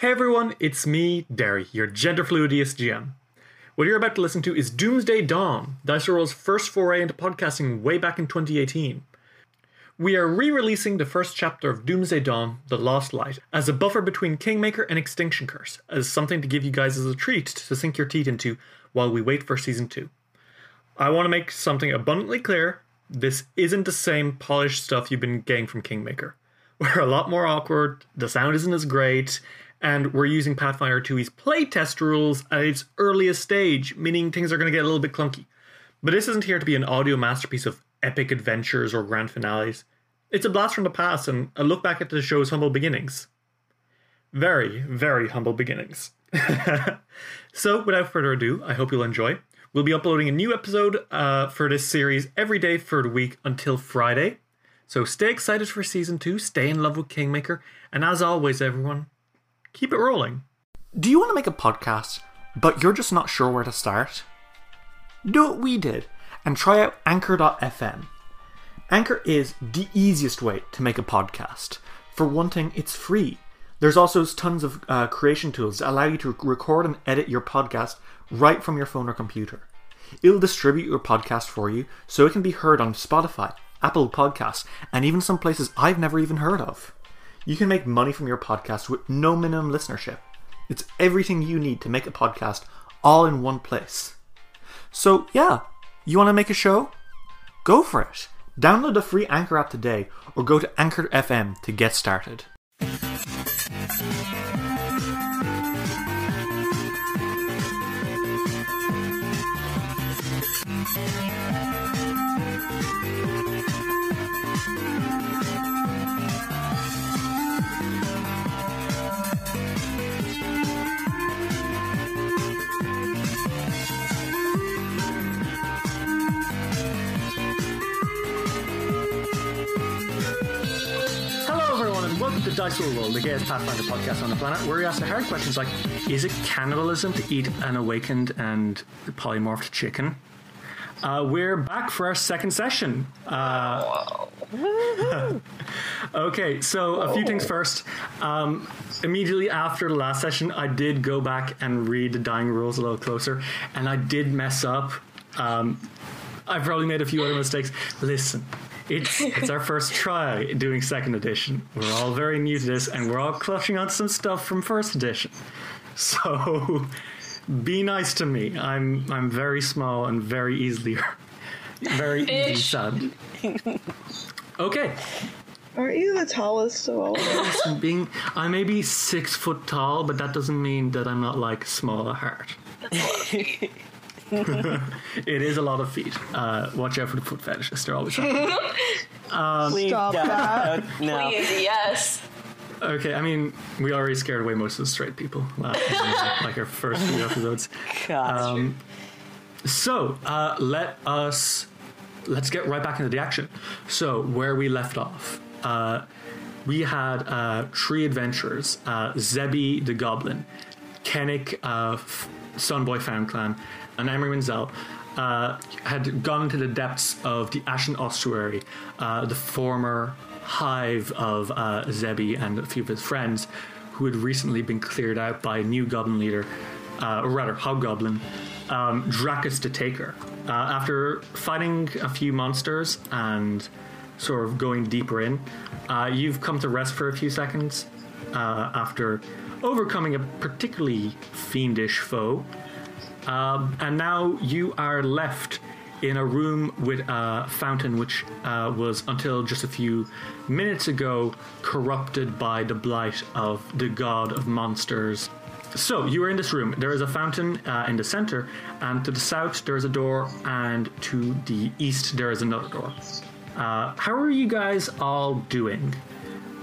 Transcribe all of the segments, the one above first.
Hey everyone, it's me, Derry, your gender fluidiest GM. What you're about to listen to is Doomsday Dawn, Dice Roll's first foray into podcasting way back in 2018. We are re releasing the first chapter of Doomsday Dawn, The Lost Light, as a buffer between Kingmaker and Extinction Curse, as something to give you guys as a treat to sink your teeth into while we wait for Season 2. I want to make something abundantly clear this isn't the same polished stuff you've been getting from Kingmaker. We're a lot more awkward, the sound isn't as great, and we're using Pathfinder 2e's playtest rules at its earliest stage, meaning things are going to get a little bit clunky. But this isn't here to be an audio masterpiece of epic adventures or grand finales. It's a blast from the past and a look back at the show's humble beginnings. Very, very humble beginnings. so, without further ado, I hope you'll enjoy. We'll be uploading a new episode uh, for this series every day for the week until Friday. So stay excited for season two, stay in love with Kingmaker, and as always, everyone, keep it rolling. Do you want to make a podcast, but you're just not sure where to start? Do what we did and try out Anchor.fm. Anchor is the easiest way to make a podcast. For one thing, it's free. There's also tons of uh, creation tools that allow you to record and edit your podcast right from your phone or computer. It'll distribute your podcast for you so it can be heard on Spotify, Apple Podcasts, and even some places I've never even heard of. You can make money from your podcast with no minimum listenership. It's everything you need to make a podcast all in one place. So, yeah, you want to make a show? Go for it. Download the free Anchor app today or go to Anchor FM to get started. Dice Roll Roll, the gayest Pathfinder podcast on the planet, where we ask the hard questions like Is it cannibalism to eat an awakened and polymorphed chicken? Uh, we're back for our second session. Uh, okay, so a few things first. Um, immediately after the last session, I did go back and read the dying rules a little closer, and I did mess up. Um, I've probably made a few other mistakes. Listen, it's it's our first try doing second edition. We're all very new to this, and we're all clutching on some stuff from first edition. So be nice to me. I'm I'm very small and very easily very easily Fish. sad. Okay, Aren't you the tallest of all? of us? being I may be six foot tall, but that doesn't mean that I'm not like small at heart. it is a lot of feet. Uh, watch out for the foot fetishists; they're always happening. Please Stop don't. that. No. Please, yes. Okay, I mean, we already scared away most of the straight people, last, like our first few episodes. God. Um, so uh, let us let's get right back into the action. So where we left off, uh, we had uh, three adventurers: uh, Zebi the Goblin, Kennick, uh, F- Sunboy Found Clan, and Emery Menzel. Uh, had gone into the depths of the Ashen Ossuary, uh, the former hive of uh, Zebi and a few of his friends, who had recently been cleared out by a new goblin leader, uh, or rather, hobgoblin, um, Dracus the Taker. Uh, after fighting a few monsters and sort of going deeper in, uh, you've come to rest for a few seconds after overcoming a particularly fiendish foe. Um, and now you are left in a room with a fountain which uh, was, until just a few minutes ago, corrupted by the blight of the god of monsters. So, you are in this room. There is a fountain uh, in the center, and to the south there is a door, and to the east there is another door. Uh, how are you guys all doing?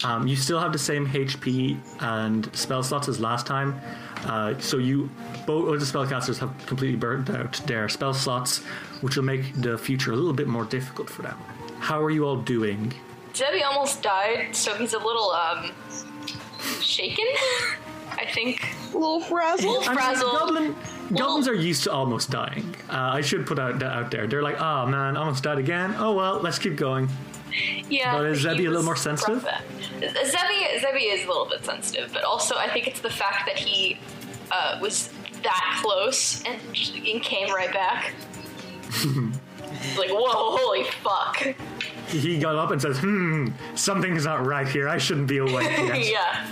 Um, you still have the same HP and spell slots as last time. Uh, so you both of the spellcasters have completely burned out their spell slots, which will make the future a little bit more difficult for them. How are you all doing? Zebby almost died, so he's a little um shaken. I think. A little frazzled. Little I mean, frazzled. goblin, goblins are used to almost dying. Uh, I should put out that out there. They're like, oh man, almost died again. Oh well, let's keep going. Yeah. But is he Zebby a little more sensitive? rough Zebby, Zebby is a little bit sensitive, but also I think it's the fact that he uh, was that close and, and came right back. like, whoa, holy fuck. He got up and says, hmm, something's not right here. I shouldn't be awake yet. yeah.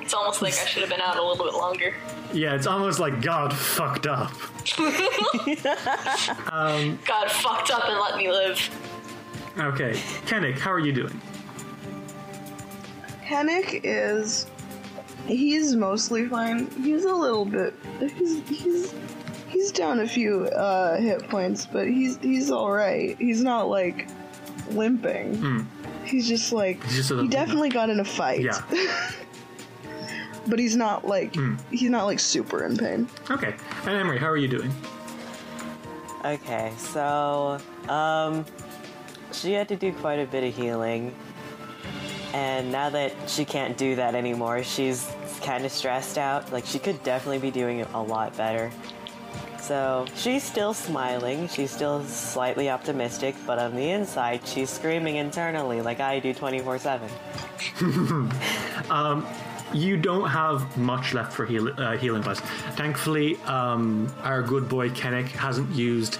it's almost like I should have been out a little bit longer. Yeah, it's almost like God fucked up. God fucked up and let me live. Okay, Kennick, how are you doing? Kennick is. He's mostly fine. He's a little bit. He's he's he's down a few uh, hit points, but he's he's all right. He's not like limping. He's just like he's just he definitely got in a fight. Yeah. but he's not like he's not like super in pain. Okay, and Emery, how are you doing? Okay, so um, she had to do quite a bit of healing, and now that she can't do that anymore, she's kind of stressed out. Like she could definitely be doing a lot better. So she's still smiling, she's still slightly optimistic, but on the inside, she's screaming internally like I do 24 7. You don't have much left for heal- uh, healing plus. Thankfully, um, our good boy Kennick hasn't used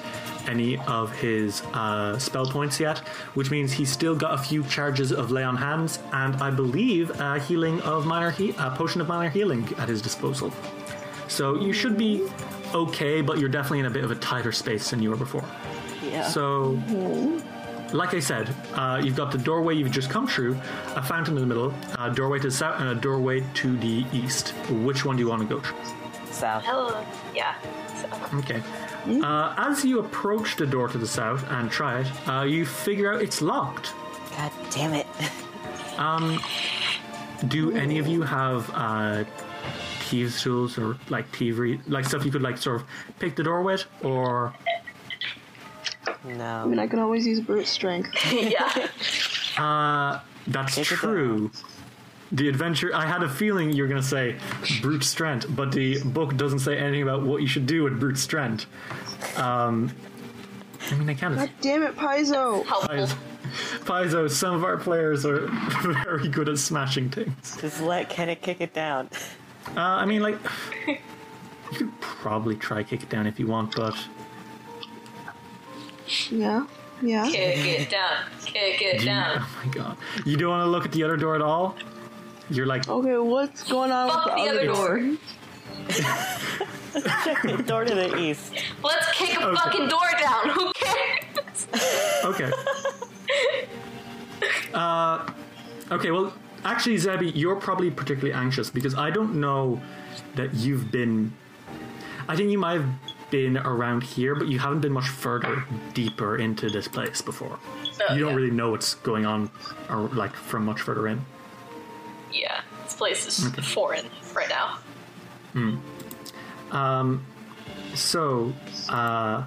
any of his uh, spell points yet, which means he's still got a few charges of lay on hands and I believe a healing of minor he- a potion of minor healing at his disposal. So you should be okay, but you're definitely in a bit of a tighter space than you were before. Yeah. So, like I said, uh, you've got the doorway you've just come through, a fountain in the middle, a doorway to the south, and a doorway to the east. Which one do you want to go through? South. Hello. Yeah. So, Okay. Uh, as you approach the door to the south and try it, uh, you figure out it's locked. God damn it. Do any of you have uh, thieves' tools or like thievery, like stuff you could like sort of pick the door with, or No. I mean, I can always use brute strength. yeah. That's Take it true. The adventure. I had a feeling you were going to say brute strength, but the book doesn't say anything about what you should do with brute strength. Um, I mean, I kind of. God damn it, Paizo! Helpful. Paizo, some of our players are very good at smashing things. Just let Kenneth kick it down. Uh, I mean, like, you could probably try kick it down if you want, but Yeah, yeah. Kick it down. Kick it down. oh my god, you don't want to look at the other door at all. You're like, Okay, what's going on Fuck with the, the other door. Door to the east. Let's kick a Okay. fucking door down. Who cares? okay. Uh, okay, well, actually, Zebby, you're probably particularly anxious because I don't know that you've been. I think you might have been around here, but you haven't been much further deeper into this place before. Oh, you don't yeah. really know what's going on, or like from much further in. Yeah. This place is foreign right now. So, uh,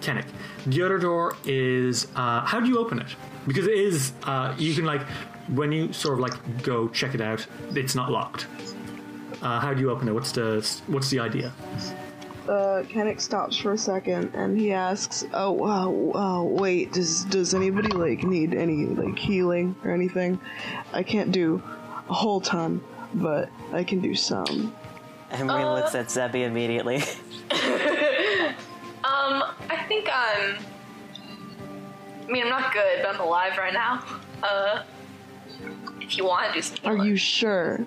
Kennick, the other door is. Uh, how do you open it? Because it is. Uh, you can like when you sort of like go check it out. It's not locked. Uh, how do you open it? What's the What's the idea? Uh, Kennick stops for a second and he asks, "Oh, wow, uh, wait, does does anybody like need any like healing or anything? I can't do a whole ton, but I can do some." Emery Uh, looks at Zebby immediately. Um, I think I'm. I mean, I'm not good, but I'm alive right now. Uh, if you want to do some Are healing. you sure?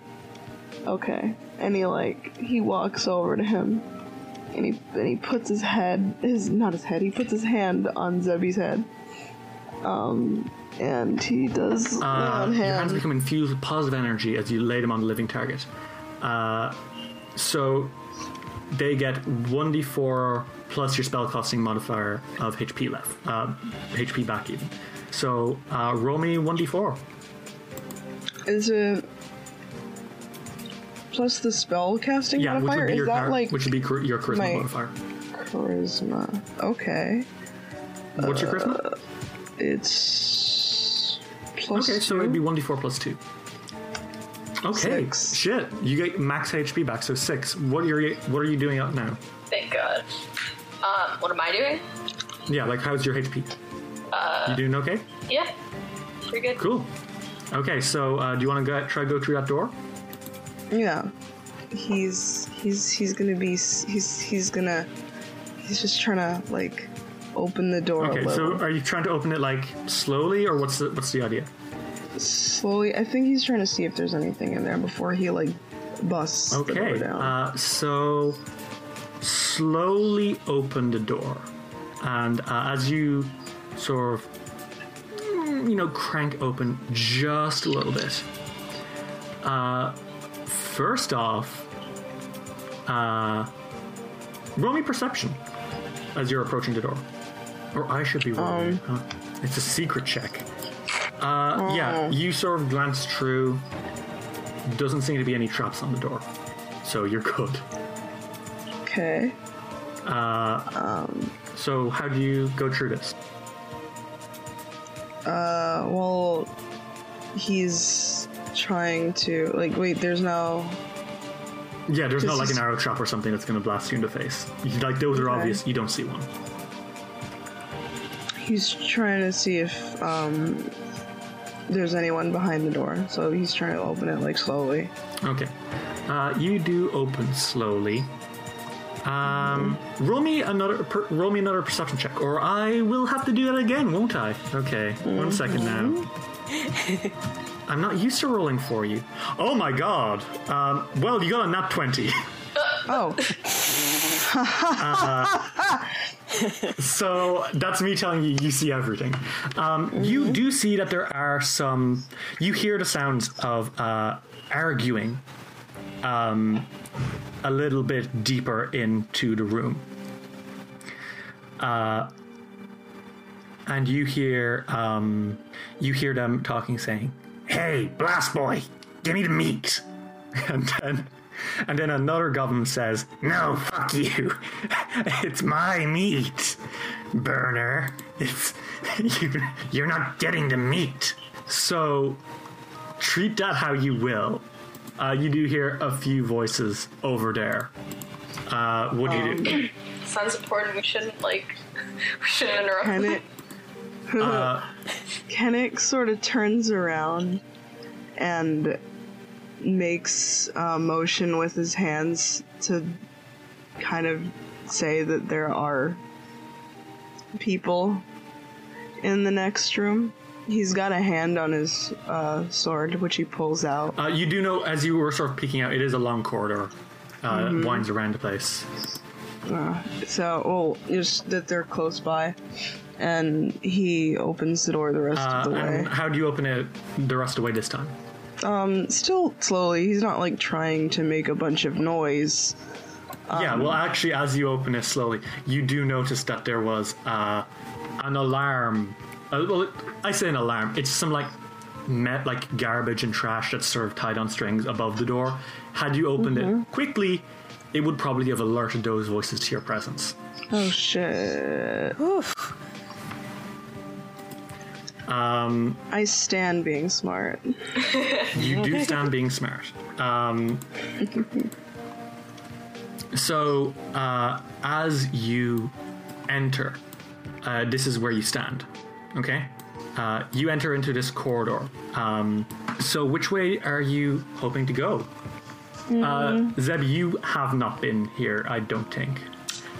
Okay. And he like he walks over to him, and he and he puts his head his not his head he puts his hand on Zebby's head. Um, and he does Uh, your hands become infused with positive energy as you lay them on the living target. Uh, so they get 1d4 plus your spellcasting modifier of HP left, uh, HP back even. So uh, roll me 1d4. Is it plus the spell casting Yeah, which would modifier? be Is your that char- like which would be your charisma modifier. charisma? Okay, What's your charisma? It's plus Okay, so two. it'd be 1d4 plus 2. Okay, Six. shit. You get max HP back, so 6. What are you what are you doing up now? Thank God. Um, what am I doing? Yeah, like how's your HP? Uh, you doing okay? Yeah, pretty good. Cool. Okay, so uh, do you want to go, try to go through that door? Yeah, he's he's he's gonna be he's he's gonna he's just trying to like open the door Okay, so are you trying to open it like slowly, or what's the what's the idea? slowly. I think he's trying to see if there's anything in there before he like busts the door Okay, down. uh, so slowly open the door, and uh, as you sort of mm, you know crank open just a little bit. Uh, first off, uh, roll me perception as you're approaching the door, or I should be rolling. huh? It's a secret check. Uh, yeah, you sort of glance through. Doesn't seem to be any traps on the door, so you're good. okay. So how do you go through this? Uh, well, he's trying to like wait. There's no. Yeah, there's not like is- an arrow trap or something that's going to blast you in the face. Like those are obvious. You don't see one. He's trying to see if um there's anyone behind the door. So he's trying to open it like slowly. Okay, uh, you do open slowly. Um, roll me another per, roll me another perception check, or I will have to do that again, won't I? Okay, one second now. I'm not used to rolling for you. Oh my god. Um, well, you got a nat twenty. Oh, So that's me telling you, you see everything. Um, You do see that there are some. You hear the sounds of uh, arguing um, a little bit deeper into the room. Uh, and you hear um, you hear them talking, saying, "Hey, blast boy, give me the meat." And then, and then another goblin says, "No, fuck you. it's my meat, burner. It's you. You're not getting the meat." So, treat that how you will. Uh, you do hear a few voices over there. Uh, what do you do? Sounds important. We shouldn't like. We shouldn't interrupt. Kennick. Uh, Kennick sort of turns around and makes a motion with his hands to kind of say that there are people in the next room. He's got a hand on his uh, sword, which he pulls out. Uh, you do know, as you were sort of peeking out, it is a long corridor. Uh, that winds around the place. So, well, just that they're close by. And he opens the door the rest Uh, of the way. how do you open it the rest of the way this time? Still slowly. He's not like trying to make a bunch of noise. yeah, well, actually, as you open it slowly, you do notice that there was uh, an alarm. Uh, well, I say an alarm. It's some like met like garbage and trash that's sort of tied on strings above the door. Had you opened it quickly, it would probably have alerted those voices to your presence. Oh shit. Um, I stand being smart. you do stand being smart. Um, so, uh, as you enter, uh, this is where you stand. Okay? Uh, you enter into this corridor. Um, so, which way are you hoping to go? Uh, Zeb, you have not been here, I don't think.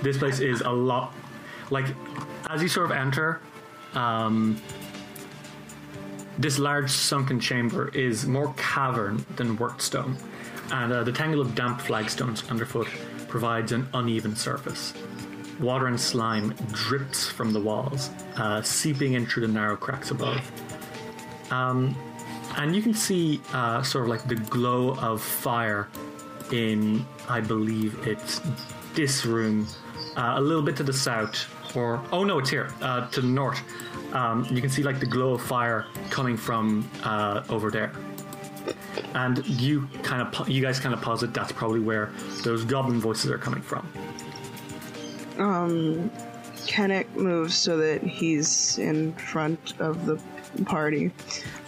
This place is a lot. Like, as you sort of enter, um, this large sunken chamber is more cavern than worked stone, and uh, the tangle of damp flagstones underfoot provides an uneven surface. Water and slime drips from the walls, uh, seeping in through the narrow cracks above. Um, and you can see uh, sort of like the glow of fire in, I believe it's this room, uh, a little bit to the south, or oh no, it's here uh, to the north. Um, you can see like the glow of fire coming from uh, over there. and you kind of you guys kind of posit that's probably where those goblin voices are coming from. Um, Kennick moves so that he's in front of the party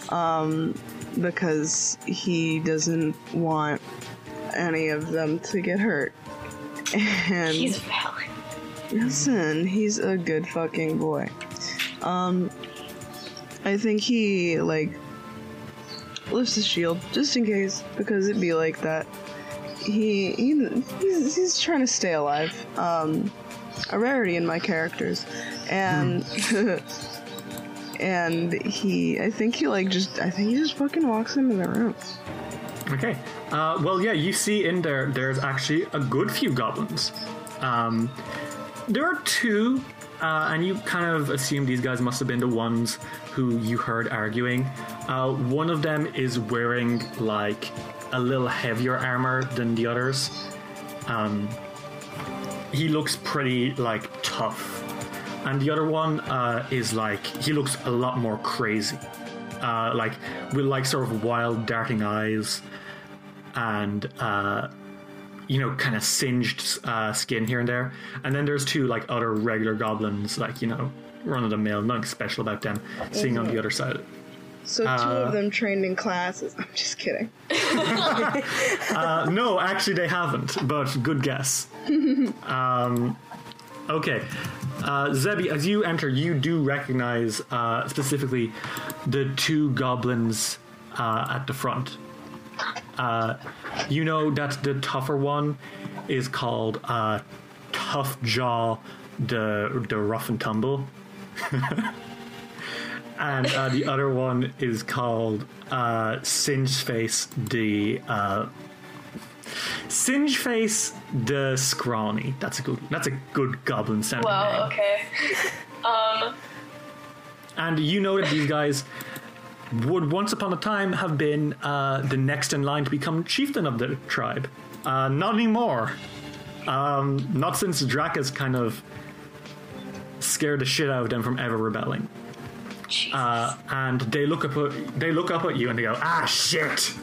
um, because he doesn't want any of them to get hurt. And He's valid. Listen, he's a good fucking boy. Um, I think he like lifts his shield just in case because it'd be like that. He, he he's, he's trying to stay alive. Um, a rarity in my characters, and and he, I think he like just, I think he just fucking walks into the room. Okay. Uh, well, yeah, you see in there, there's actually a good few goblins. Um, there are two, uh, and you kind of assume these guys must have been the ones who you heard arguing. Uh, one of them is wearing like a little heavier armor than the others. Um, he looks pretty like tough, and the other one uh, is like he looks a lot more crazy uh, like with like sort of wild darting eyes and uh, you know kind of singed uh, skin here and there and then there's two like other regular goblins like you know run of the mill nothing special about them seeing on the other side So two Uh, of them trained in classes. I'm just kidding. uh, no actually they haven't but good guess um, okay uh, Zebi, as you enter, you do recognize uh, specifically the two goblins uh, at the front. Uh, you know that the tougher one is called uh, Tough Jaw, the the rough and tumble, and uh, the other one is called uh, Singe Face, the uh, Singe Face, the scrawny. That's a good. That's a good goblin sounding name. Well, okay. Um, And you know that these guys would once upon a time have been uh, the next in line to become chieftain of the tribe. Uh, not anymore. Um, not since Dracus kind of scared the shit out of them from ever rebelling. Jesus. Uh, and they look up at, they look up at you and they go, "Ah, shit,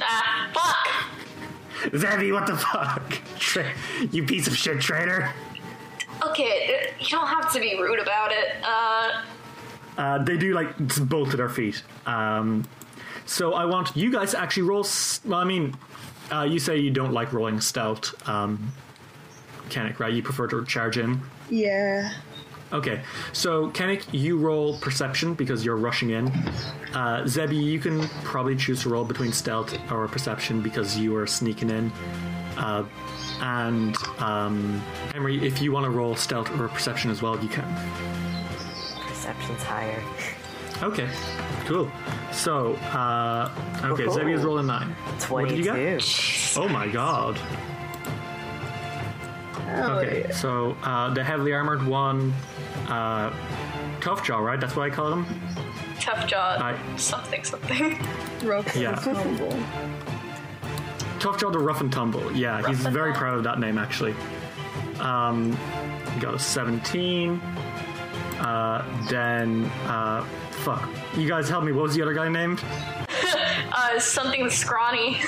ah, fuck. Zebi, what the fuck, Tra- you piece of shit traitor." Okay, you don't have to be rude about it. Uh, Uh, they do like both to their feet. Um, so I want you guys to actually roll. Well, I mean, uh, you say you don't like rolling stealth, um, Kennick, right? You prefer to charge in. Yeah. Okay, so Kennick, you roll perception because you're rushing in. Uh, Zebi, you can probably choose to roll between stealth or perception because you are sneaking in. Uh, and um, Emery, if you want to roll stealth or perception as well, you can. Perception's higher. Okay, cool. So, uh, okay, Oh. Zebi is rolling nine. What did you get? 22. Oh my god. Oh, Okay, yeah. so uh, the heavily armored one, uh, Tough Jaw, right? That's what I call him. tough jaw. I- Something, something. Rough Yeah. and tumble. Tough Jaw the Rough and Tumble. Yeah, he's very Tumble. proud of that name, actually. Um, he got a 17. Uh, then, uh, fuck. You guys help me. What was the other guy named? Uh, something scrawny.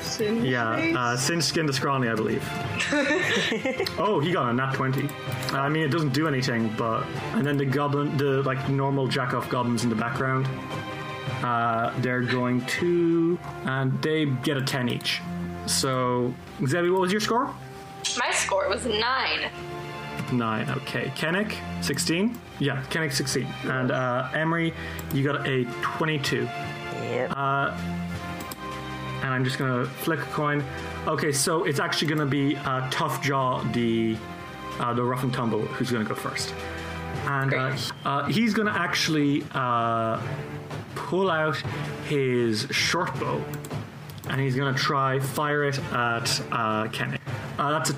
Singe Yeah, face? uh, Singe Skin the Scrawny, I believe. oh, he got a nat 20. I mean, it doesn't do anything, but. And then the goblin, the like normal jack off goblins in the background, uh, they're going to. And they get a 10 each. So, Zebi, what was your score? My score was nine. Okay. Kennick, 16? Yeah, Kennick, 16. And uh, Emery, you got a 22. Yep. and I'm just gonna flick a coin. Okay, so it's actually gonna be uh, Tough Jaw, the uh, the rough and tumble, who's gonna go first, and uh, uh, he's gonna actually uh, pull out his short bow, and he's gonna try fire it at uh, Kenny. Uh, that's a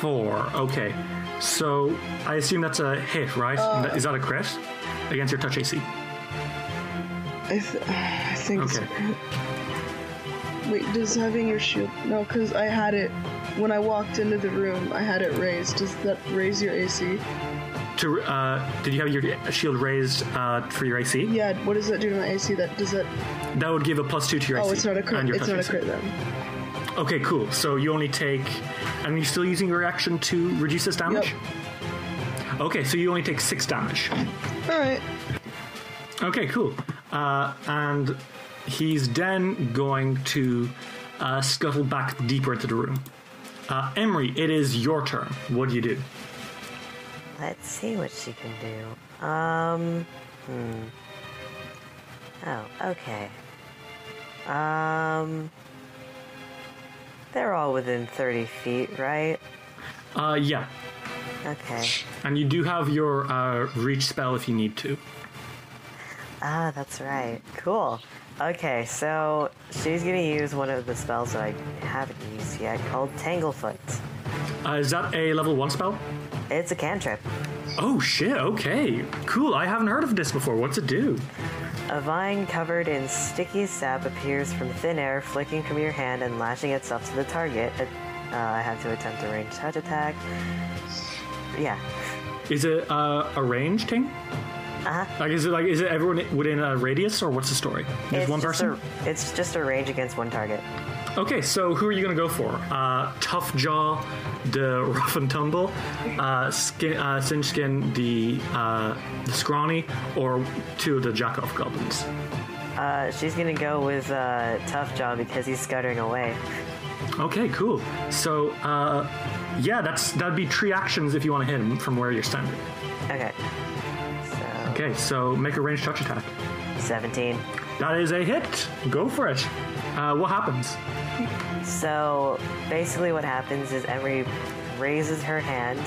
twenty-four. Okay, so I assume that's a hit, right? Is that a crit against your touch AC? I, th- I think. Okay. Wait, does having your shield? No, because I had it when I walked into the room. I had it raised. Does that raise your AC? to uh, did you have your shield raised uh, for your AC? Yeah, what does that do to my AC? That does that? That would give a plus two to your AC. Oh, it's not a crit. It's not a crit then. Okay, cool. So you only take, and you're still using your reaction to reduce this damage. Okay, so you only take six damage. All right. Okay, cool. Uh, and he's then going to uh, scuttle back deeper into the room. Uh, Emery, it is your turn. What do you do? Let's see what she can do. Um, hmm. Oh, okay. Um, they're all within 30 feet, right? Uh, yeah, Okay. and you do have your uh, reach spell if you need to. Ah, that's right. Cool. Okay, so she's gonna use one of the spells that I haven't used yet called Tanglefoot. Uh, is that a level one spell? It's a cantrip. Oh shit! Okay, cool. I haven't heard of this before. What's it do? A vine covered in sticky sap appears from thin air, flicking from your hand and lashing itself to the target. Uh, I have to attempt a ranged touch attack. Yeah. Is it uh, a range thing? Uh-huh. Like, is it like is it everyone within a radius, or what's the story? Just It's one person. A, it's just a range against one target. Okay, so who are you gonna go for? Uh, Tough Jaw, the Rough and Tumble, uh, skin, uh, Singe Skin, the uh, the Scrawny, or two of the Jackoff Goblins? Uh, she's gonna go with uh, Tough Jaw because he's scuttering away. Okay, cool. So, uh, yeah, that's that'd be three actions if you want to hit him from where you're standing. Okay. So, Okay, so make a ranged touch attack. 17. That is a hit. Go for it. Uh, what happens? So basically, what happens is Emery raises her hand,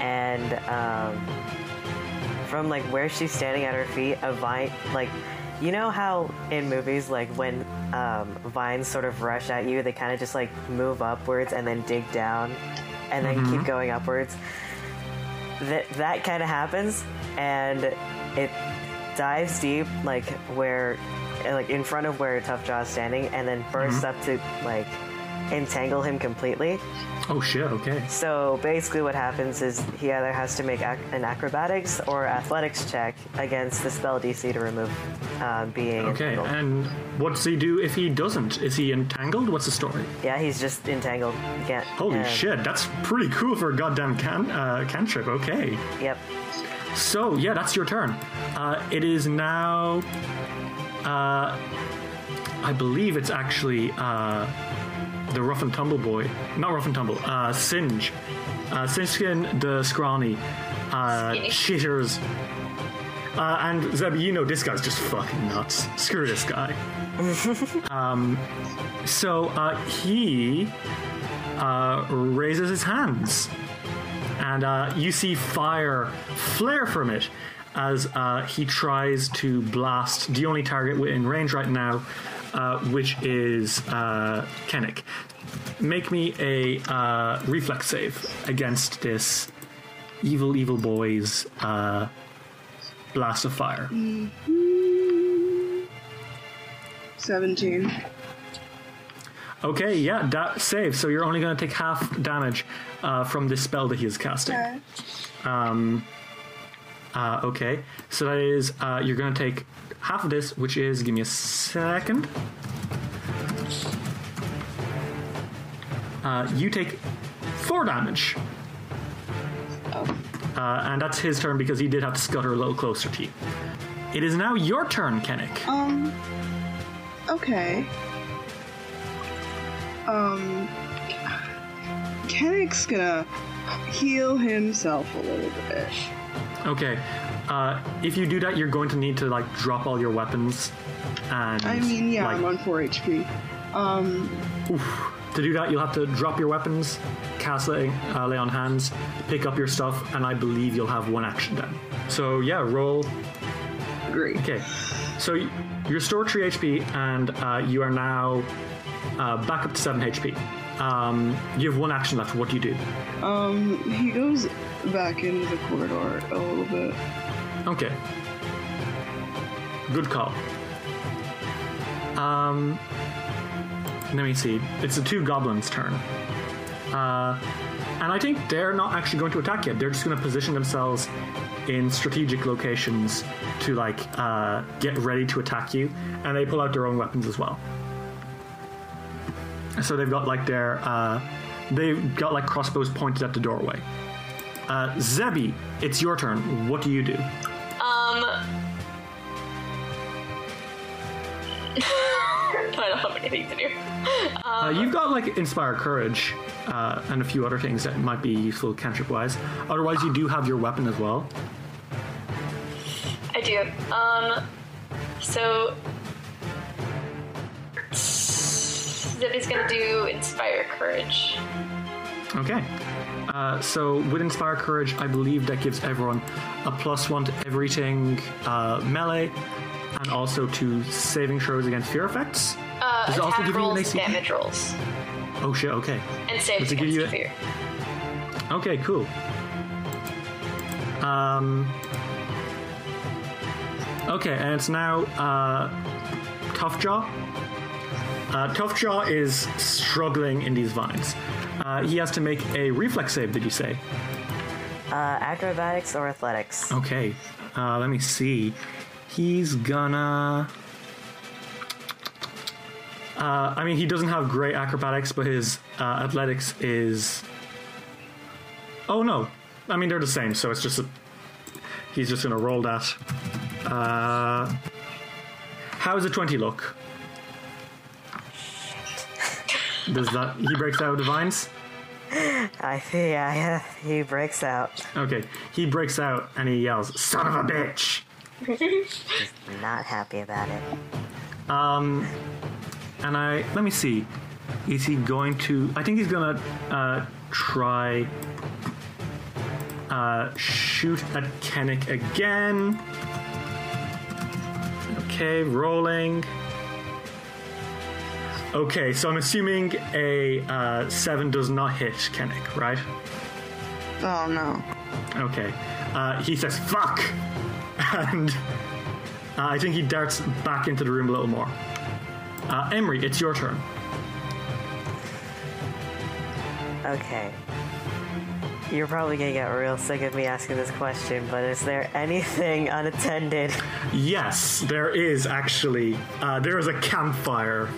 and um, from like where she's standing at her feet, a vine, like you know how in movies, like when um, vines sort of rush at you, they kind of just like move upwards and then dig down, and then keep going upwards. That that kind of happens, and it dives deep, like where, like in front of where Tough Jaw is standing, and then bursts up to like entangle him completely. Oh shit. Okay. So basically, what happens is he either has to make ac- an acrobatics or athletics check against the spell DC to remove uh, being Okay. entangled. And what does he do if he doesn't? Is he entangled? What's the story? yeah, he's just entangled. He can't. Holy and- shit, that's pretty cool for a goddamn can uh, cantrip. Okay. Yep. So yeah, that's your turn. Uh, it is now. Uh, I believe it's actually uh, the rough and tumble boy, not rough and tumble. Uh, Singe, uh, Singeskin the scrawny, uh, shitters. Uh, and Zeb, you know this guy's just fucking nuts. Screw this guy. um, so uh, he uh, raises his hands and uh, you see fire flare from it as uh, he tries to blast the only target within range right now, uh, which is uh, Kennick. Make me a uh, reflex save against this evil, evil boy's uh, blast of fire. 17. Okay, yeah, that save. So you're only going to take half damage uh, from this spell that he is casting. Okay. Uh, okay, so that is uh, you're going to take half of this, which is give me a second. Uh, you take four damage, Oh. uh, and that's his turn because he did have to scutter a little closer to you. It is now your turn, Kennick. Um. Okay. Um. Kennick's gonna heal himself a little bit. Okay, uh, if you do that, you're going to need to like drop all your weapons, and I mean, yeah, like, I'm on 4 HP. Um. To do that, you'll have to drop your weapons, cast lay, uh, lay on hands, pick up your stuff, and I believe you'll have one action then. So yeah, roll. Great. Okay, so you're stored three HP, and uh, you are now uh, back up to seven HP. Um, you have one action left. What do you do? Um. He goes back into the corridor a little bit. Okay. Good call. Um, let me see. It's the two goblins' turn. Uh, and I think they're not actually going to attack yet. They're just going to position themselves in strategic locations to like uh, get ready to attack you, and they pull out their own weapons as well. So they've got like their uh, they've got like crossbows pointed at the doorway. Uh, Zebi, it's your turn. What do you do? Um. I don't have anything to do. Uh, you've got like inspire courage uh, and a few other things that might be useful cantrip wise. Otherwise, you do have your weapon as well. I do. Um. So. Zippy's gonna do inspire courage. Okay. Uh, so with Inspire Courage, I believe that gives everyone a plus one to everything uh, melee, and also to saving throws against fear effects. Uh, Does it also give you an AC? damage rolls, Oh shit! Okay. and saves Does it give against you a- fear. Okay. Cool. Um. Okay, and it's now uh, Tough Jaw. Uh, Tough Jaw is struggling in these vines. Uh, he has to make a reflex save. Did you say? Uh, acrobatics or athletics? Okay, uh, let me see. He's gonna. Uh, I mean, he doesn't have great acrobatics, but his uh, athletics is. Oh no! I mean, they're the same, so it's just a. He's just gonna roll that. Uh, how does a 20 look? Does that. He breaks out of the vines? I see. yeah, he breaks out. Okay, he breaks out and he yells, Son of a bitch! Not happy about it. Um, And I let me see. Is he going to? I think he's gonna uh, try uh, shoot at Kennick again. Okay, rolling. Okay, so I'm assuming a uh, seven does not hit Kennick, right? Oh no. Okay. Uh, he says "fuck," and uh, I think he darts back into the room a little more. Uh, Emery, it's your turn. Okay. You're probably gonna get real sick of me asking this question, but is there anything unattended? Yes, there is actually. Uh, there is a campfire.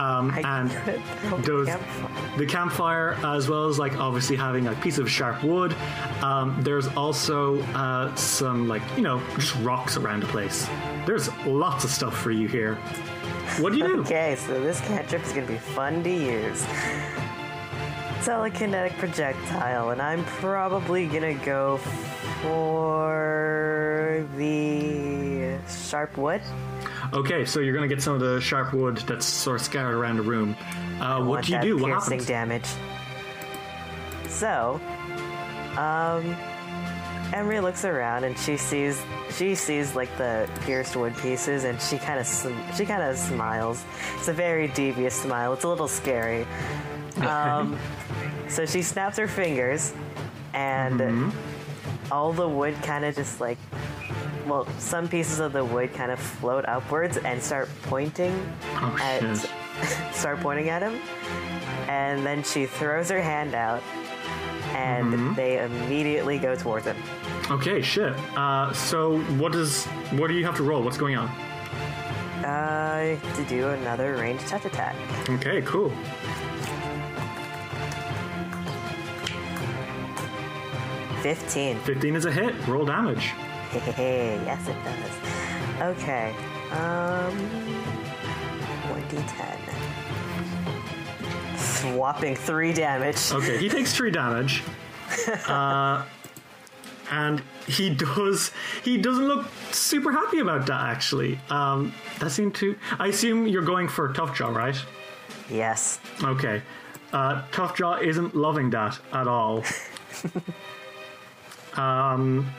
Um, and those, campfire. the campfire, as well as like obviously having a piece of sharp wood. Um, there's also uh, some like you know just rocks around the place. There's lots of stuff for you here. What do you do? Okay, so this cantrip is gonna be fun to use. Telekinetic projectile, and I'm probably gonna go for the sharp wood. Okay, so you're gonna get some of the sharp wood that's sort of scattered around the room. Uh, what do you do? What piercing happens? damage. So, um, Emery looks around and she sees she sees like the pierced wood pieces, and she kind of she kind of smiles. It's a very devious smile. It's a little scary. Um, so she snaps her fingers, and Mm-hmm. All the wood kind of just like well, some pieces of the wood kind of float upwards and start pointing Oh at start pointing at him, and then she throws her hand out, and they immediately go towards him. Okay, shit. Uh, so what does what do you have to roll? What's going on? Uh, to do another ranged touch attack. Okay, cool. Fifteen. 15 is a hit. Roll damage. yes, it does. Okay. Um, one d10. Swapping three damage. Okay, he takes three damage. Uh, and he does. He doesn't look super happy about that. Actually, um, that seemed to. I assume you're going for tough jaw, right? Yes. Okay. Uh, tough jaw isn't loving that at all. um.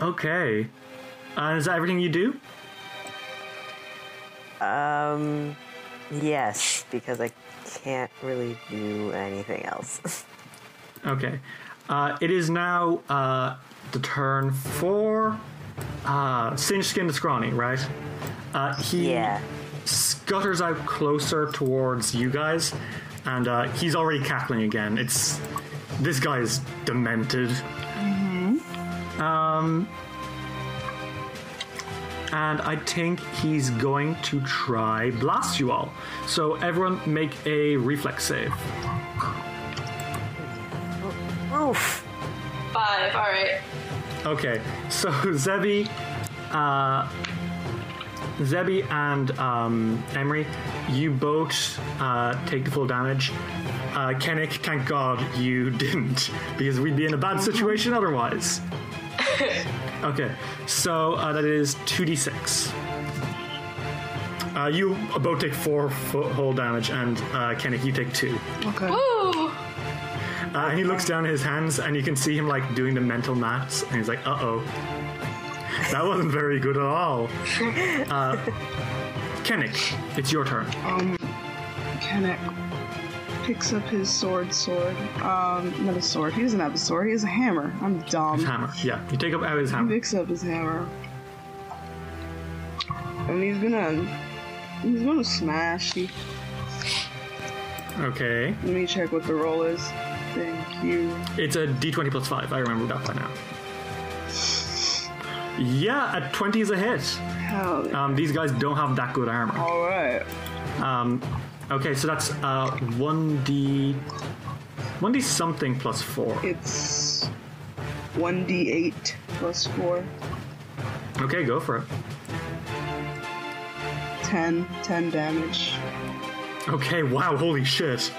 Okay. Uh, is that everything you do? Um, yes, because I can't really do anything else. Okay. Uh, it is now uh, the turn for uh, Singe Skin the Scrawny, right? Uh, he yeah. scutters out closer towards you guys and uh, he's already cackling again. It's this guy is demented. Um, and I think he's going to try blast you all. So everyone make a reflex save. Oof. Five. All right. Okay, so Zebi, uh, Zebi and um, Emery, you both uh, take the full damage. Uh, Kennick, thank God you didn't, because we'd be in a bad situation otherwise. okay, so uh, that is 2d6. Uh, you both take four fu- whole damage, and uh, Kennick, you take two. Okay. Woo! Uh, and he looks down at his hands, and you can see him like doing the mental maths, and he's like, "Uh oh, that wasn't very good at all." Uh, Kennick, it's your turn. Um, Kennick picks up his sword. Sword. Um, not a sword. He doesn't have a sword. He has a hammer. I'm dumb. Hammer, yeah. You take up out his He hammer. picks up his hammer. And he's gonna. He's gonna smash. He, Okay, let me check what the roll is. Thank you. it's a D20 plus five. I remember that by now. Yeah, at 20 is a hit. Hell. Um, these guys don't have that good armor. Alright. Um, okay, so that's uh, 1d. 1d something plus 4. It's 1d8 plus 4. Okay, go for it. 10. 10 damage. Okay, wow, holy shit.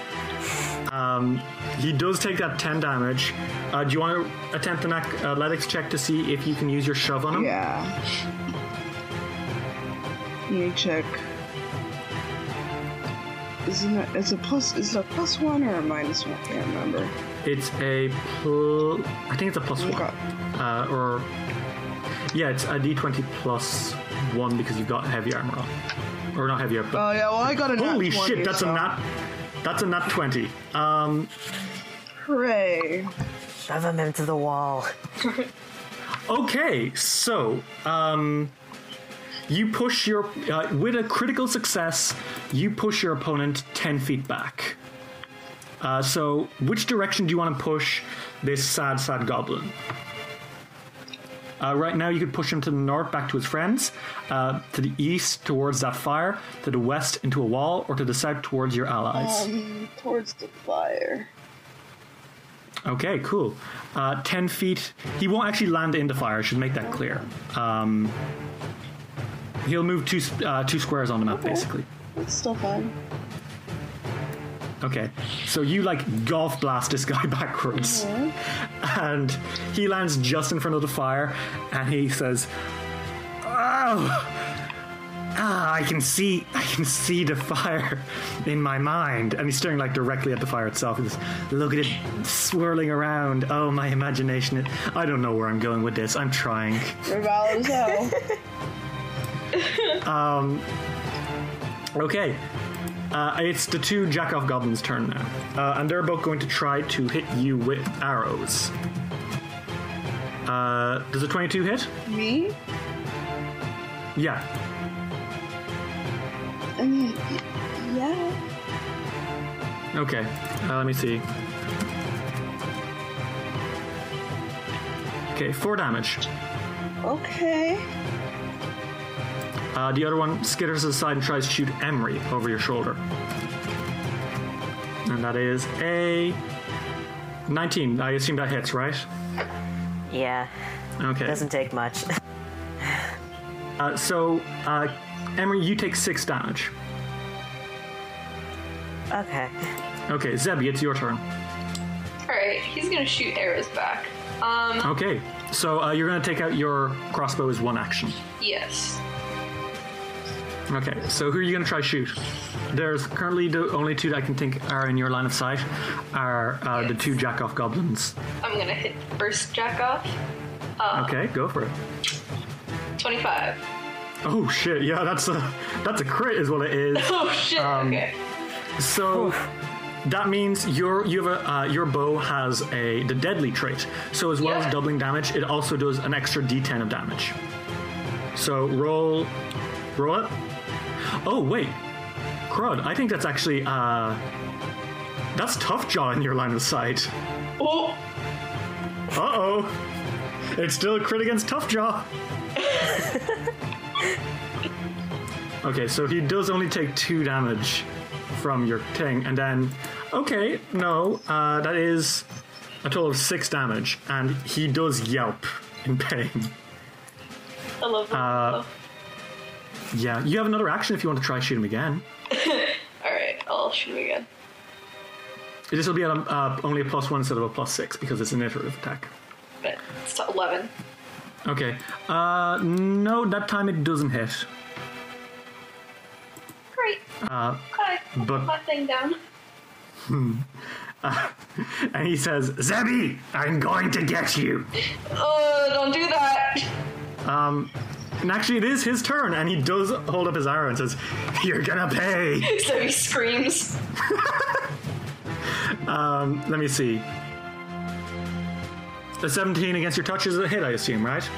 Um, he does take that 10 damage. Uh, do you want to attempt an athletics check to see if you can use your shove on him? Yeah. Let me check. Isn't it? It's a plus. Is it a plus one or a minus one? I can't remember. It's a pl- I think it's a plus one. Okay. Uh, or. Yeah, it's a d20 plus one because you've got heavy armor on. Or not heavy armor. Oh yeah. Well, I got a nat holy 20, shit, that's so- a nat. That's a nat 20. Um, Hooray! Shove him into the wall. Okay, so um, you push your uh, with a critical success. You push your opponent ten feet back. Uh, so, which direction do you want to push this sad, sad goblin? Uh, right now, you could push him to the north, back to his friends, uh, to the east, towards that fire, to the west, into a wall, or to the south, towards your allies. Um, towards the fire. Okay, cool. Uh, 10 feet. He won't actually land in the fire, I should make that clear. Um, he'll move two, uh, two squares on the map, basically. That's still fine. Okay, so you like golf blast this guy backwards, and he lands just in front of the fire, and he says, "Oh, ah, I can see, I can see the fire in my mind." And he's staring like directly at the fire itself. He goes, "Look at it swirling around. Oh, my imagination. It, I don't know where I'm going with this. I'm trying." As hell. Okay. Uh, it's the two jack Jackoff Goblins' turn now. Uh, and they're both going to try to hit you with arrows. Uh, does a 22 hit? Me? Yeah. I mean, yeah. Okay. Uh, let me see. Okay, four damage. Okay. Uh, the other one skitters aside and tries to shoot Emery over your shoulder. And that is a 19. I assume that hits, right? Yeah, Okay. doesn't take much. Uh, so, uh, Emery, you take six damage. okay. Okay, Zebi, it's your turn. Alright, he's gonna shoot arrows back. Um, Okay, so uh, you're going to take out your crossbow as one action. yes. Okay, so who are you going to try shoot? There's currently the only two that I can think are in your line of sight are uh, the two Jackoff goblins. I'm gonna hit first jack off. Okay, go for it. 25. Oh shit! Yeah, that's a that's a crit, is what it is. Oh shit, okay. So that means your you have a uh, your bow has a the deadly trait. So as well Yeah. as doubling damage, it also does an extra D10 of damage. So roll, roll it. Oh wait, crud! I think that's actually uh, that's tough jaw in your line of sight. Oh, Uh oh. It's still a crit against Tough Jaw. okay, so he does only take two damage from your thing, and then. Okay, no, uh, that is a total of six damage, and he does yelp in pain. I love that. Yeah, you have another action if you want to try shoot him again. All right, I'll shoot him again. This will be a, uh, only a plus one instead of a plus six because it's an iterative attack. But it's eleven. Okay, uh, no, that time it doesn't hit. Great. Uh, Okay. but- my thing down. and he says, Zebi, I'm going to get you. Oh, don't do that. And actually, it is his turn, and he does hold up his arrow and says, You're gonna pay. So he screams. Let me see. The 17 against your touch is a hit, I assume, right?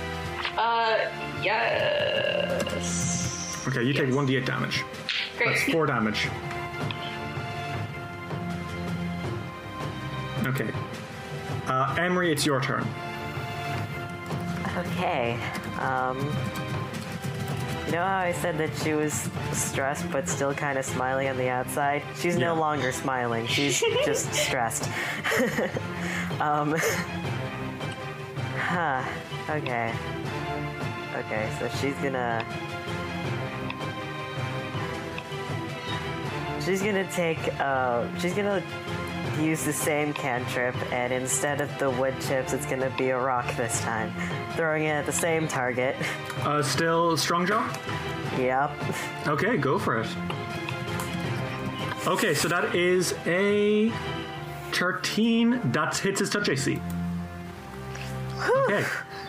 Uh, yes. Okay, you take 1d8 damage. That's Great. 4 damage. Okay. Uh, Emery, it's your turn. Okay. Um. You know how I said that she was stressed but still kind of smiling on the outside? She's Yeah. no longer smiling. She's just stressed. um. Huh. Okay. Okay, so she's gonna. She's gonna take. Uh, she's gonna use the same cantrip, and instead of the wood chips, it's gonna be a rock this time. Throwing it at the same target. Uh, still Strongjaw? Yep. Okay, go for it. Okay, so that is a 13. That hits his touch AC. Okay,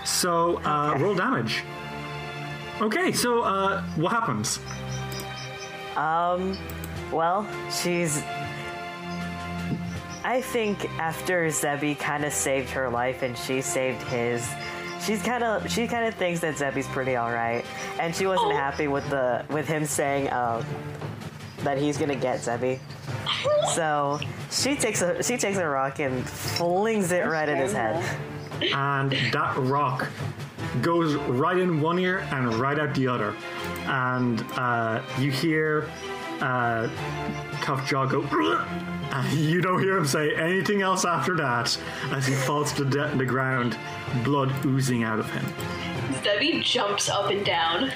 so uh, roll damage. Okay, so uh, what happens? Um, well, she's. I think after Zebi kind of saved her life and she saved his, she's kind of she kind of thinks that Zebi's pretty all right, and she wasn't Oh. happy with the with him saying um, that he's gonna get Zebi. So she takes a she takes a rock and flings it right at his head. And that rock goes right in one ear and right out the other. And uh, you hear uh, Tough Jaw go, and you don't hear him say anything else after that as he falls to de- the ground, blood oozing out of him. Debbie jumps up and down.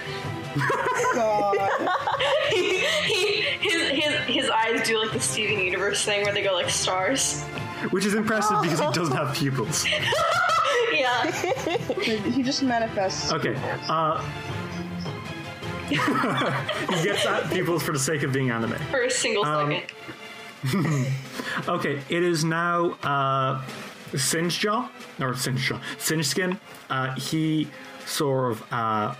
God. he, he, his, his, his eyes do like the Steven Universe thing where they go like stars. Which is impressive because he doesn't have pupils. Yeah. he just manifests. Okay. Uh, he gets at pupils for the sake of being anime. For a single Um, second. Okay, it is now uh, Singe Jaw, or Singe Jaw, Singe Skin. Uh, he sort of uh,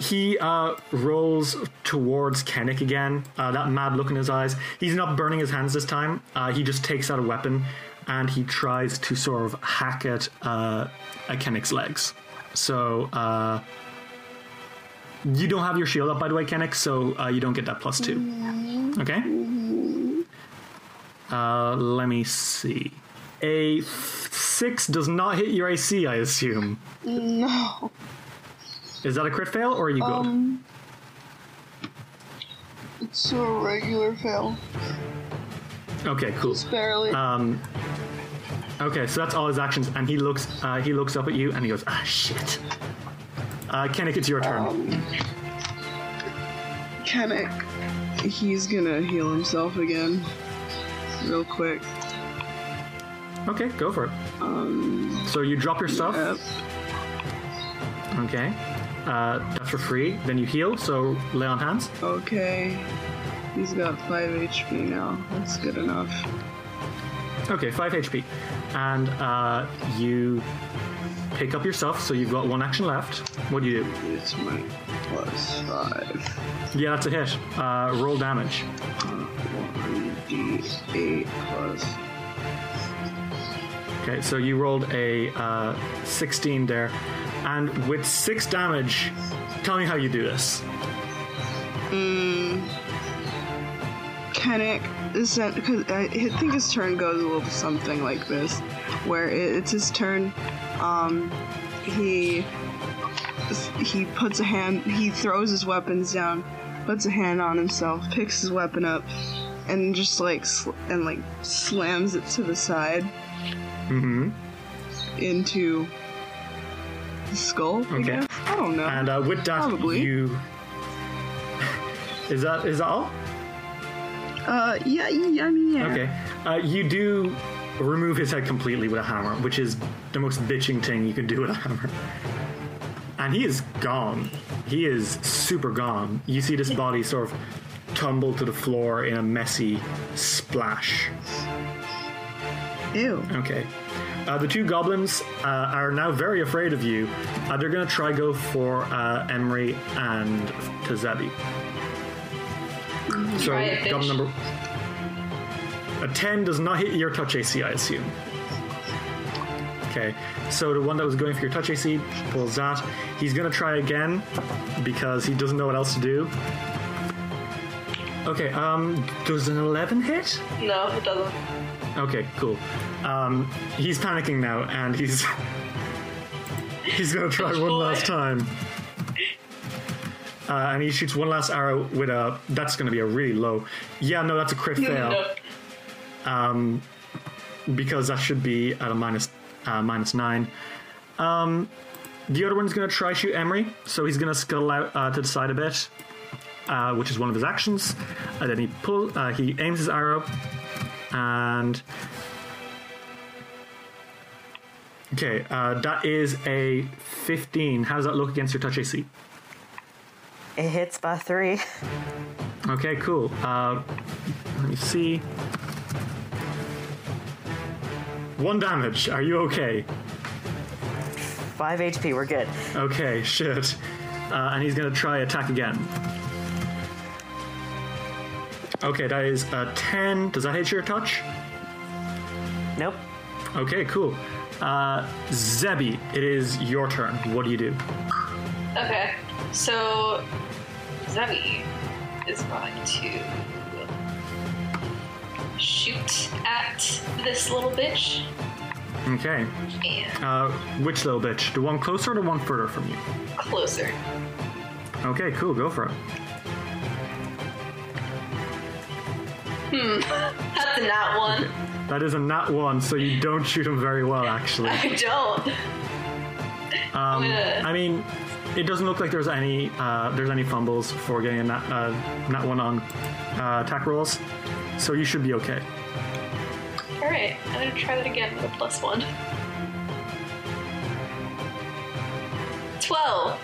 he uh, rolls towards Kennick again. Uh, that mad look in his eyes. He's not burning his hands this time. Uh, he just takes out a weapon and he tries to sort of hack at uh, at Kennick's legs. So. Uh, you don't have your shield up, by the way, Kennick, so uh, you don't get that plus two. Okay? Uh, let me see. A f- six does not hit your AC, I assume. No. Is that a crit fail, or are you good? Um. It's a regular fail. okay, cool. Barely. Um, okay, so that's all his actions, and he looks uh, he looks up at you and he goes, ah, shit. Uh, Kennick, it's your turn. Um, Kennick, he's gonna heal himself again, real quick. Okay, go for it. Um, So you drop your stuff. yep. Okay. Uh, that's for free. Then you heal, so lay on hands. Okay. He's got 5 HP now. That's good enough. Okay, 5 HP. And uh, you pick up your stuff, so you've got one action left. What do you do? It's my plus 5. Yeah, that's a hit. Uh, roll damage. 1d8 plus. Okay, so you rolled a uh, 16 there. And with 6 damage, tell me how you do this. Kennick is because I think his turn goes a little something like this, where it, it's his turn. Um, he he puts a hand, he throws his weapons down, puts a hand on himself, picks his weapon up, and just like sl- and like slams it to the side Mm-hmm. into skull. I Okay. guess? I don't know. And uh, with that, Probably. you. is that is that all? uh, yeah, yeah, I mean, yeah. Okay. Uh, you do remove his head completely with a hammer, which is the most bitching thing you can do with a hammer. And he is gone. He is super gone. You see this body sort of tumble to the floor in a messy splash. Ew. Okay. Uh, the two goblins uh, are now very afraid of you. Uh, they're going to try go for uh, Emery and Tazebi. So, it, goblin number. A 10 does not hit your touch AC, I assume. Okay, so the one that was going for your touch AC pulls that. He's going to try again because he doesn't know what else to do. Okay, um, does an 11 hit? No, it doesn't. Okay, cool. Um, he's panicking now, and he's he's gonna try one last time. Uh, and he shoots one last arrow with a. That's gonna be a really low. Yeah, no, that's a crit fail Nope. because that should be at a minus uh, minus nine. Um, the other one's gonna try shoot Emery, so he's gonna scuttle out uh, to the side a bit, uh, which is one of his actions. And then he pull. Uh, he aims his arrow, and okay, uh, that is a fifteen. How does that look against your touch AC? It hits by three. Okay, cool. Uh, let me see. One damage. Are you okay? Five HP, we're good. Okay, shit. Uh, and he's gonna try attack again. Okay, that is a 10. Does that hit your touch? Nope. Okay, cool. Uh, Zebi, it is your turn. What do you do? Okay, so Zebi is going to shoot at this little bitch Okay. and Uh, which little bitch? The one closer or the one further from you? closer. Okay, cool. Go for it. That's a nat one. That is a nat one, so you don't shoot him very well, actually. I don't. Um, gonna- I mean, it doesn't look like there's any uh, there's any fumbles for getting a nat, uh, nat one on uh, attack rolls, so you should be okay. All right, I'm gonna try that again with a plus one. Twelve.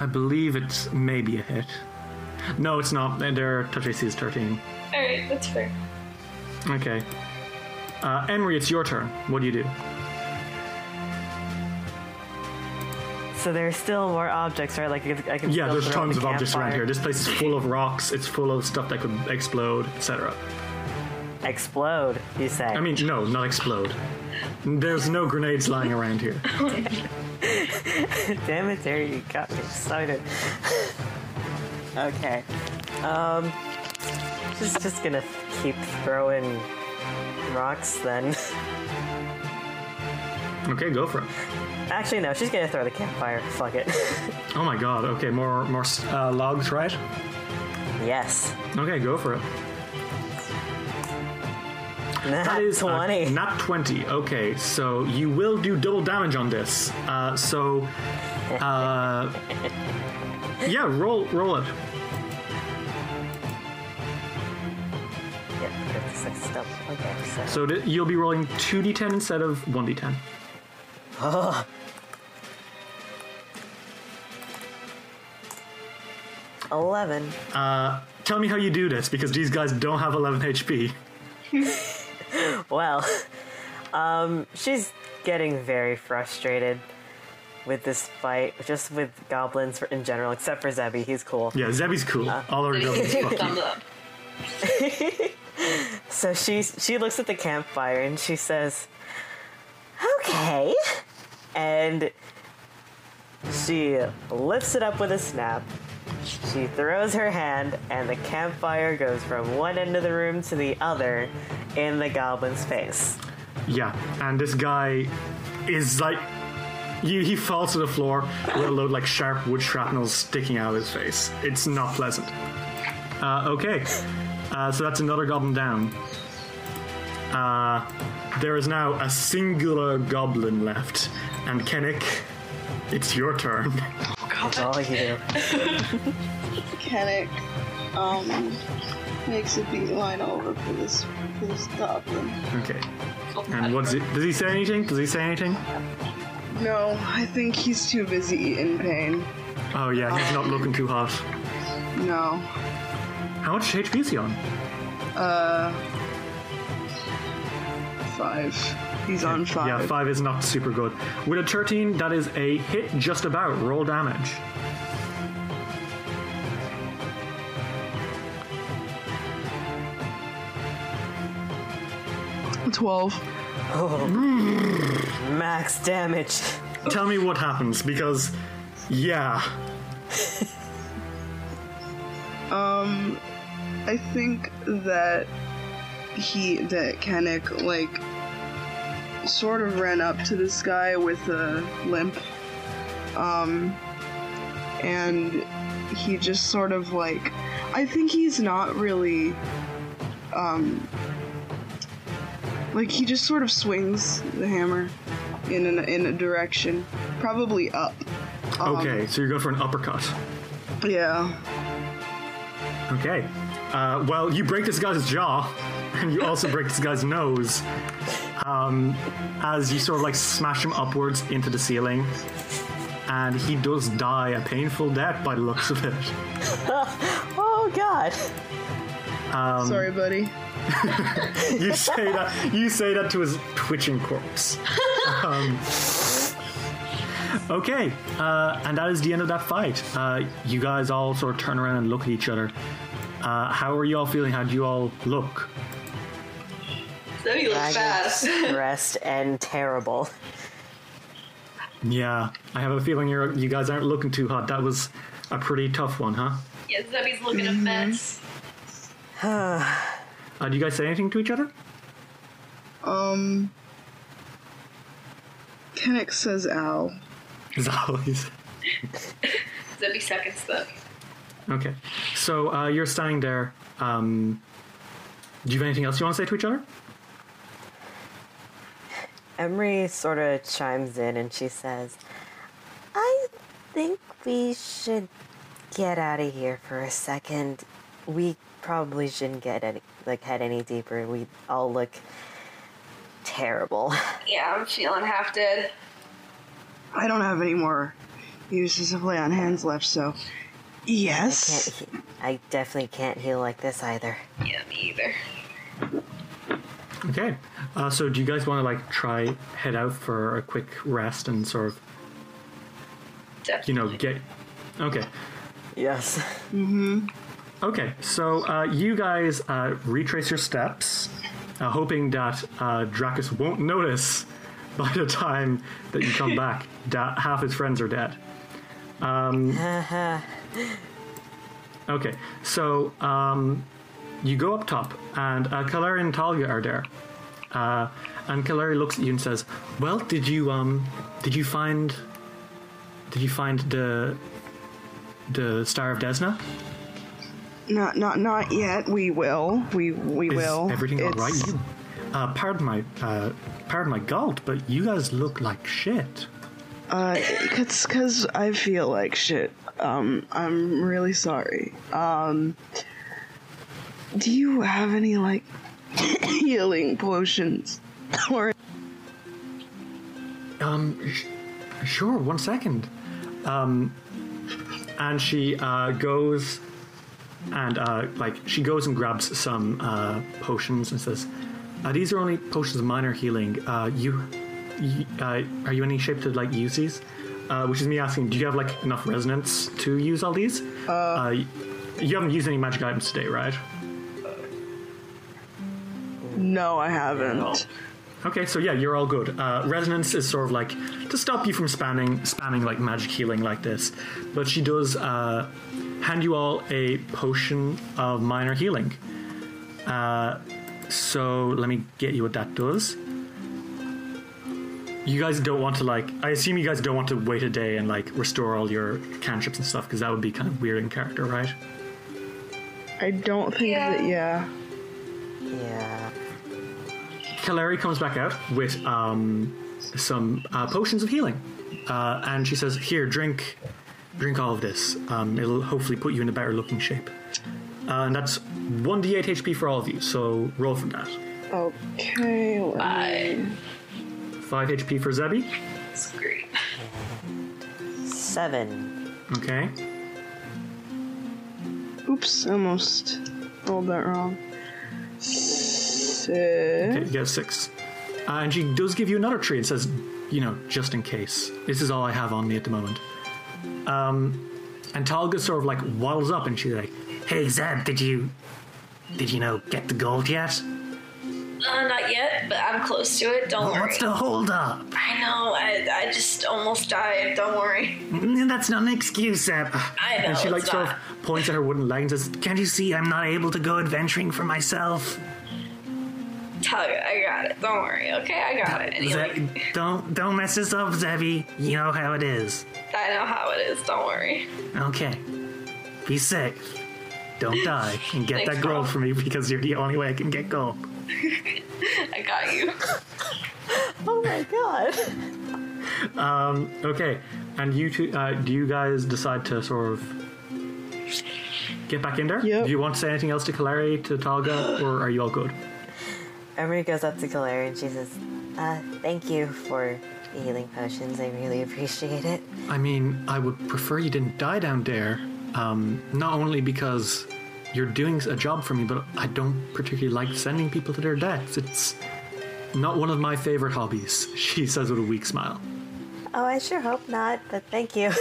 I believe it's maybe a hit. No, it's not. Their touch AC is 13. All right, that's fair. Okay. Uh, Emery, it's your turn. What do you do? So there's still more objects, right? Like I can, I can Yeah, still there's tons the of objects around here. This place is full of rocks. It's full of stuff that could explode, etc. Explode, you say? I mean, no, not explode. There's no grenades lying around here. Damn it, Terry, you got me excited. okay. Um, just just gonna keep throwing rocks then. Okay, go for it. Actually, no, she's gonna throw the campfire. Fuck it. Oh my god. Okay, more more uh, logs, right? yes. Okay, go for it. Nat That is uh, 20. not 20. Okay, so you will do double damage on this. Uh, so, uh, yeah, roll roll it. yeah, 56 stuff. Okay, so. So th- you'll be rolling 2d10 instead of 1d10. Eleven. Uh, Tell me how you do this because these guys don't have 11 HP. Well, um, she's getting very frustrated with this fight, just with goblins in general, except for Zebi. He's cool. Yeah, Zebi's cool. All our goblins Thumbs up. So she she looks at the campfire and she says, "Okay," and she lifts it up with a snap, she throws her hand, and the campfire goes from one end of the room to the other in the goblin's face. Yeah, and this guy is like. He, he falls to the floor with a load like sharp wood shrapnel sticking out of his face. It's not pleasant. Uh, okay, uh, so that's another goblin down. Uh, there is now a singular goblin left, and Kennick, it's your turn. That's all you. Kennick um makes a beeline over for this for this goblin. Okay. And what's it? Does he say anything? Does he say anything? No, I think he's too busy in pain. Oh yeah, he's not looking too hot. No. How much HP is he on? Uh, Five. He's on five. Yeah, five is not super good. With a 13, that is a hit just about. Roll damage. Twelve. Max damage. Tell me what happens, because, yeah. Um, I think that he that Kennick like sort of ran up to this guy with a limp. Um and he just sort of like I think he's not really um like he just sort of swings the hammer in an, in a direction, probably up. Okay, so you're going for an uppercut. Yeah. Okay. Uh, well, you break this guy's jaw, and you also break this guy's nose. Um, as you sort of like smash him upwards into the ceiling. And he does die a painful death by the looks of it. Oh god. Sorry, buddy. You say that you say that to his twitching corpse. Um, okay, uh, and that is the end of that fight. Uh, you guys all sort of turn around and look at each other. Uh, how are you all feeling? How do you all look? Zebi looks bad. stressed and terrible. Yeah, I have a feeling you're you guys aren't looking too hot. That was a pretty tough one, huh? yeah, Zebi's looking a mess. Uh, do you guys say anything to each other? Um Kennick says ow. As always. Zebi seconds that. Okay, so uh, you're standing there. Um, do you have anything else you want to say to each other? Emery sort of chimes in and she says, I think we should get out of here for a second. We probably shouldn't get any, like head any deeper. We all look terrible. Yeah, I'm feeling half dead. I don't have any more uses of lay on hands left, so yes. Can't he- I definitely can't heal like this either. Yeah, me either. Okay, uh, so do you guys want to like try head out for a quick rest and sort of you know get? Okay, Yes. Okay. So uh, you guys uh, retrace your steps, uh, hoping that uh, Dracus won't notice by the time that you come back that half his friends are dead. Um, okay, so um, you go up top, and uh, Kalari and Talia are there. Uh, and Kalari looks at you and says, "Well, did you um, did you find, did you find the, the Star of Desna? Not not not yet. We will. We we Is will. everything all right? You, uh, pardon my, uh, pardon my galt, but you guys look like shit. Uh, it's because I feel like shit. Um, I'm really sorry. Um, do you have any like healing potions or Um, sh- sure. One second. Um, and she uh, goes and uh, like she goes and grabs some uh, potions and says, uh, "These are only potions of minor healing. Uh, you, you uh, are you in any shape to like use these?" Uh, which is me asking, do you have like enough resonance to use all these? Uh, you haven't used any magic items today, right? no? I haven't. Okay, so yeah, you're all good. Uh, resonance is sort of like to stop you from spamming, spamming like magic healing like this, but she does uh, hand you all a potion of minor healing. Uh, so let me get you what that does. You guys don't want to like. I assume you guys don't want to wait a day and like restore all your cantrips and stuff because that would be kind of weird in character, right? I don't think Yeah. that. Yeah. Yeah. Kaleri comes back out with um, some uh, potions of healing, uh, and she says, "Here, drink, drink all of this. Um, it'll hopefully put you in a better looking shape." Uh, and that's one d8 HP for all of you. So roll from that. Okay. let me- Five HP for Zebi. It's great. Seven. Okay. Oops, almost rolled that wrong. Six. Okay, you get six. Uh, and she does give you another tree and says, you know, just in case. This is all I have on me at the moment. Um, and Talga sort of like waddles up and she's like, Hey Zeb, did you, did you know, get the gold yet? Uh, not yet, but I'm close to it. Don't worry. What's the hold up? I know. I, I just almost died. Don't worry. Mm, That's not an excuse, Zeb. I know, And she like it's sort of points at her wooden leg and says, Can't you see I'm not able to go adventuring for myself? Tell you, I got it. Don't worry. Okay, I got it. And he, like, don't don't mess this up, Zebi. You know how it is. I know how it is. Don't worry. Okay. Be safe. Don't die and get Thanks, that gold Mom. for me because you're the only way I can get gold. I got you. Oh my god. Um, Okay, and you two, uh, do you guys decide to sort of get back in there? Yep. Do you want to say anything else to Kaleri, to Talga, or are you all good? Emery goes up to Kaleri and she says, uh, thank you for the healing potions. I really appreciate it. I mean, I would prefer you didn't die down there. Um, not only because you're doing a job for me, but I don't particularly like sending people to their deaths. It's not one of my favorite hobbies, she says with a weak smile. Oh, I sure hope not, but thank you.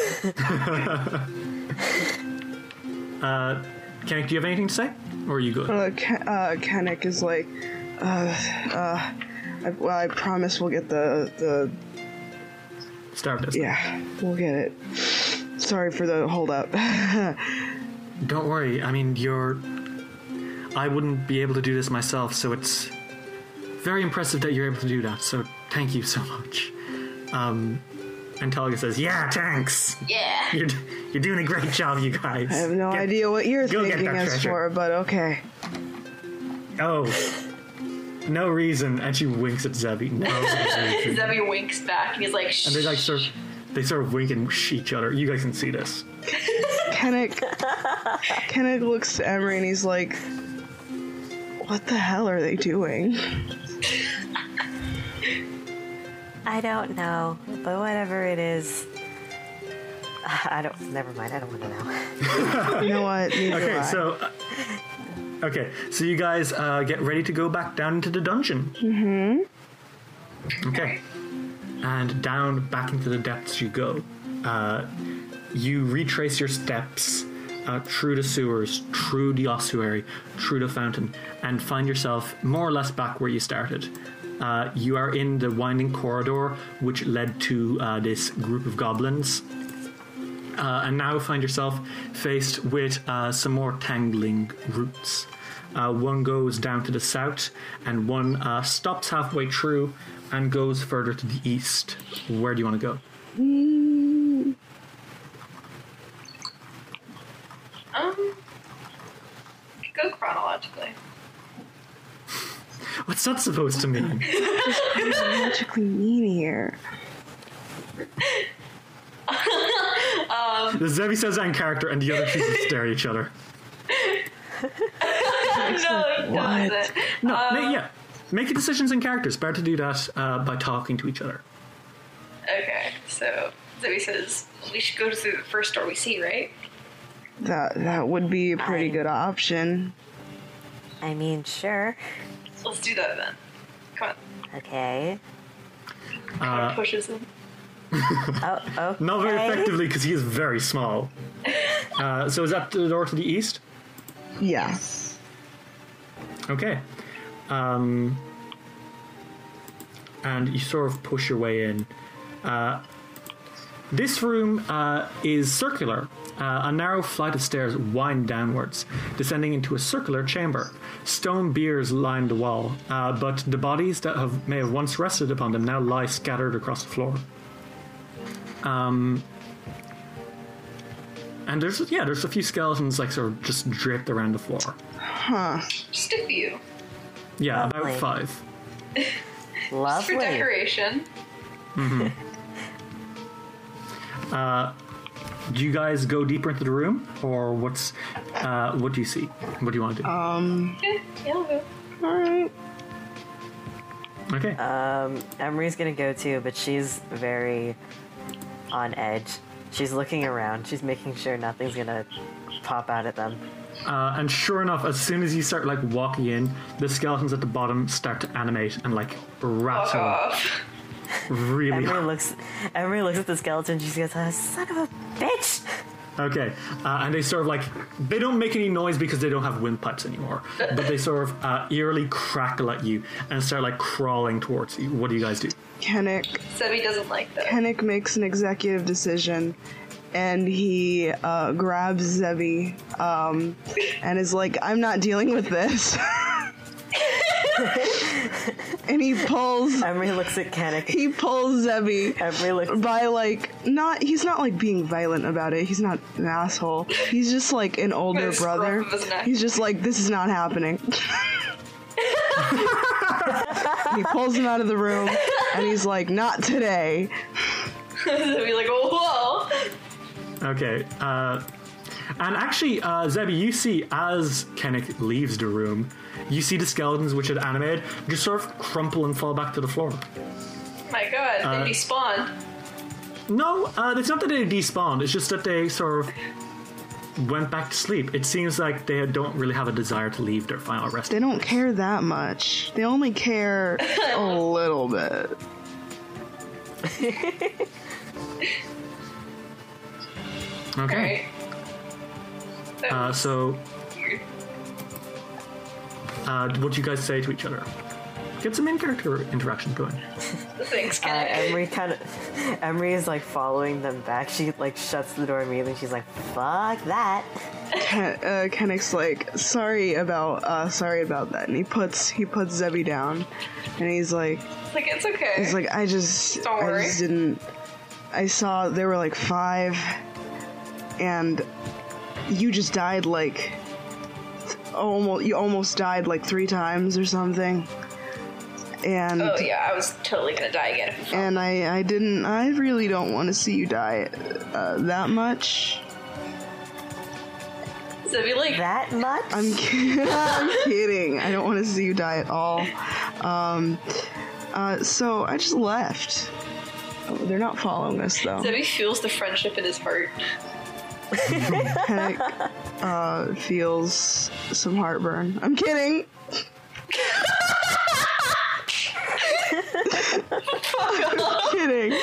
Kennick, do you have anything to say? Or are you good? Uh, Ken- uh, Kennick is like, uh, uh, I, well, I promise we'll get the, the, Start this. yeah, we'll get it. Sorry for the hold up. Don't worry. I mean, you're. I wouldn't be able to do this myself, so it's very impressive that you're able to do that. So thank you so much. Um, and Talga says, "Yeah, thanks. Yeah. You're you're doing a great job, you guys. I have no Get- idea what you're go get thinking that as treasure. for, but okay. Oh, no reason." And she winks at Zebi. No. Zebi winks back and he's like, Shh. and they like sort of, they sort of wink and wish each other. You guys can see this. Kennick, Kennick looks to Emery and he's like, what the hell are they doing? I don't know, but whatever it is. I don't. Never mind. I don't want to know. You know what? Neither Okay, so. Uh, okay, so you guys uh, get ready to go back down into the dungeon. Mm-hmm. Okay. And down back into the depths you go. Uh, you retrace your steps uh, through the sewers, through the ossuary, through the fountain, and find yourself more or less back where you started. Uh, you are in the winding corridor which led to uh, this group of goblins uh, and now find yourself faced with uh, some more tangling roots. Uh, one goes down to the south, and one uh, stops halfway through and goes further to the east. Where do you want to go? Um, go chronologically. What's that supposed to mean? what does magically mean here? the Zebi says that in character, and the other two just stare at each other. no, he what? doesn't. No, Um, ma- yeah. Making decisions in characters. Better to do that uh, by talking to each other. Okay, so Zoe says we should go to the first door we see, right? That that would be a pretty I- good option. I mean, sure. Let's do that then. Come on. Okay. Uh, pushes him. Oh, okay. not very effectively because he is very small. Uh, so is that the door to the east? Yes. Okay. Um, and you sort of push your way in. Uh, this room uh, is circular. Uh, a narrow flight of stairs wind downwards, descending into a circular chamber. Stone biers line the wall, uh, but the bodies that have, may have once rested upon them now lie scattered across the floor. Um, and there's yeah, there's a few skeletons like sort of just draped around the floor. Huh. Just a few. Yeah, Lovely. about five. For Lovely. decoration. Mhm. Uh do you guys go deeper into the room, or what's uh, what do you see? What do you want to do? Yeah, yeah, I'll go. All right. okay. Um, Emery's gonna go too, but she's very on edge. She's looking around. She's making sure nothing's gonna pop out at them. Uh, and sure enough, as soon as you start like walking in, the skeletons at the bottom start to animate and like rattle off. really Emery hard. looks. Emery looks at the skeleton. She goes, "Ah, "Son of a bitch!" Okay, uh, and they sort of like they don't make any noise because they don't have windpipes anymore, but they sort of uh, eerily crackle at you and start like crawling towards you. What do you guys do? Kennick Zebi doesn't like that. Kennick makes an executive decision and he uh, grabs Zebi um, and is like, I'm not dealing with this. and he pulls Emery looks at Kennick. he pulls Zebi. Emery looks. by like not he's not like being violent about it. He's not an asshole. He's just like an older brother. scruff of his neck. He's just like this is not happening. he pulls him out of the room and he's like, not today. Zebi like, whoa. Okay, uh, and actually, uh, Zebi, you see as Kennick leaves the room, you see the skeletons which had animated just sort of crumple and fall back to the floor. My god, Uh, they despawned. No, uh, it's not that they despawned. It's just that they sort of went back to sleep. It seems like they don't really have a desire to leave their final rest. They don't care that much. They only care a little bit. Okay. Alright. That Uh, so, uh, what do you guys say to each other? Get some in-character interaction going. Thanks, Uh, Kennick. Emery kind of. Emery is like following them back. She like shuts the door immediately. She's like, "Fuck that." Ken, uh, Kennick's like, sorry about, uh, sorry about that, and he puts he puts Zebi down, and he's like, like, it's okay. he's like, I just, Don't I worry. just didn't. I saw there were like five, and you just died like, almost you almost died like three times or something, and oh, yeah, I was totally gonna die again. if we fell. and I I didn't I really don't want to see you die uh, that much. Zebi like, That much? I'm kidding. I'm kidding. I don't want to see you die at all. Um, uh, so I just left. Oh, they're not following us though. Zebi feels the friendship in his heart. Heck, uh, feels some heartburn. I'm kidding. kidding.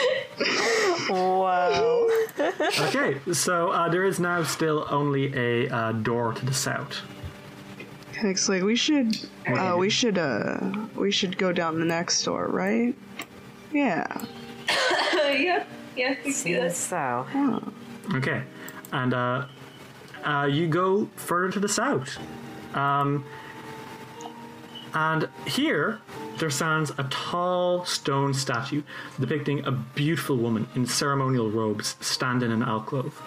wow. Okay, so uh, there is now still only a uh, door to the south. Heck's like we should, uh, we should, uh, we should go down the next door, right? Yeah. yeah, yeah, you see Seems this. so. Okay, and uh, uh, you go further to the south. Um, and here there stands a tall stone statue depicting a beautiful woman in ceremonial robes standing in an alcove.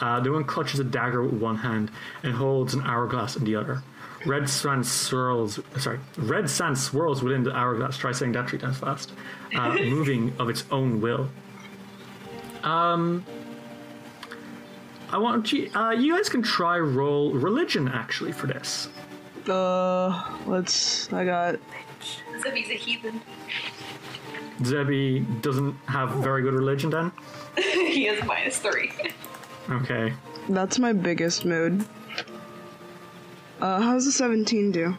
Uh, the woman clutches a dagger with one hand and holds an hourglass in the other. Red sand swirls. Sorry, red sand swirls within the hourglass. Try saying that three times fast. Uh, moving of its own will. Um, I want you. Uh, you guys can try roll religion actually for this. Uh, let's. I got. Zebi's a heathen. Zebi doesn't have very good religion then. he has minus three. Okay. That's my biggest mood. Uh, how's the 17 do?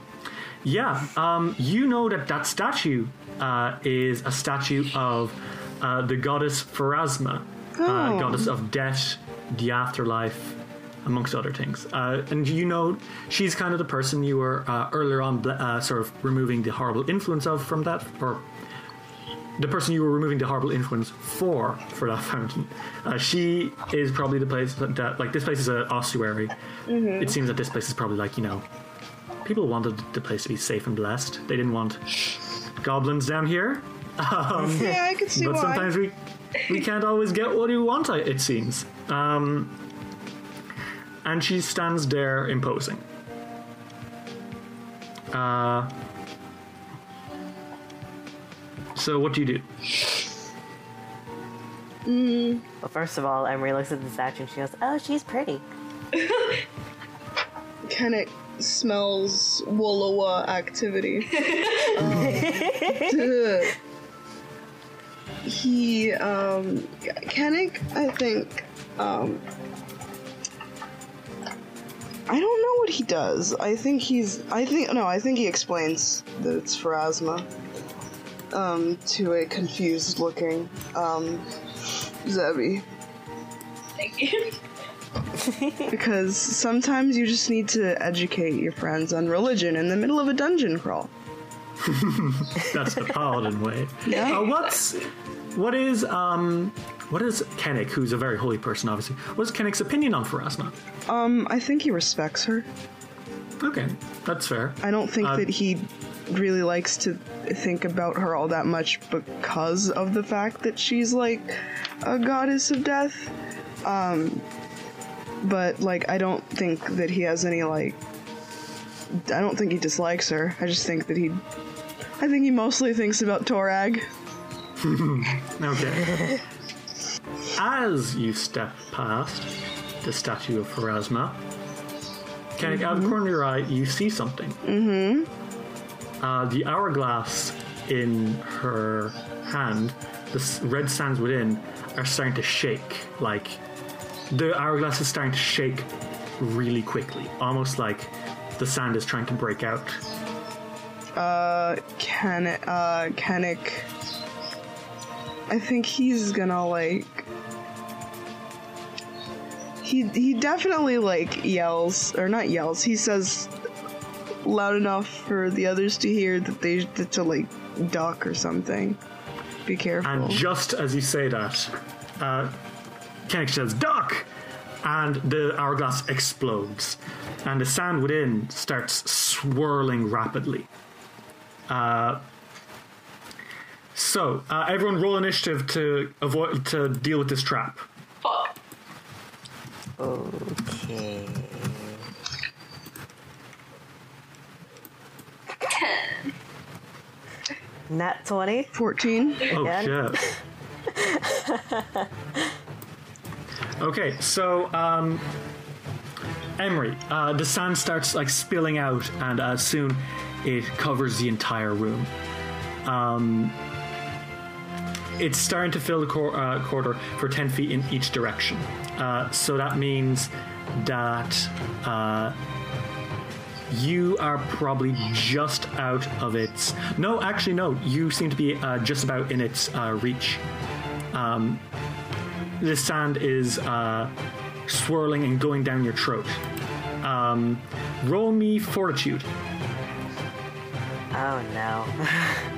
Yeah. Um, you know that that statue uh, is a statue of uh, the goddess Pharasma, uh, Oh. goddess of death, the afterlife, amongst other things. Uh, and you know she's kind of the person you were uh, earlier on, uh, sort of removing the horrible influence of from that, or the person you were removing the horrible influence for for that fountain. Uh, she is probably the place that, like this place is an ossuary. It seems that this place is probably like you know, people wanted the place to be safe and blessed. They didn't want goblins down here. Um, Yeah, I could see but why. sometimes we we can't always get what we want. It seems. Um, and she stands there imposing. Uh, so what do you do? Well, first of all, Emery looks at the statue and she goes, "Oh, she's pretty." Kennick smells Wolowa activity. Um, he, um, Kennick, I think, um, I don't know what he does. I think he's, I think, no, I think he explains that it's Pharasma, um, to a confused looking, um, Zebi. Thank you. Because sometimes you just need to educate your friends on religion in the middle of a dungeon crawl. That's the paladin way. Yeah. Uh, what's what is um what is Kennick, who's a very holy person, obviously? What's Kennick's opinion on Pharasma? Um, I think he respects her. Okay, that's fair. I don't think Uh, that he really likes to think about her all that much because of the fact that she's like a goddess of death. Um, but like, I don't think that he has any like. I don't think he dislikes her. I just think that he. I think he mostly thinks about Torag. Okay. As you step past the statue of Pharasma, Kennick, out of the corner of your eye, you see something. Mm-hmm. Uh, the hourglass in her hand, the red sands within, are starting to shake. Like, the hourglass is starting to shake really quickly, almost like the sand is trying to break out. Uh, Kennick. I think he's gonna like. He he definitely like yells or not yells. He says loud enough for the others to hear that they to like duck or something. Be careful. And just as you say that, uh, says, Duck! And the hourglass explodes. And the sand within starts swirling rapidly. Uh, so, uh, everyone roll initiative to avoid to deal with this trap. Fuck. Okay. Ten. Nat twenty. Fourteen. Oh Again? shit. okay, so um Emery, uh, the sand starts like spilling out, and uh, soon it covers the entire room. Um, it's starting to fill the cor- uh, corridor for ten feet in each direction. Uh, so that means that uh, you are probably just out of its. No, actually, no. You seem to be uh, just about in its uh, reach. Um, the sand is uh, swirling and going down your throat. Um, roll me fortitude. Oh no.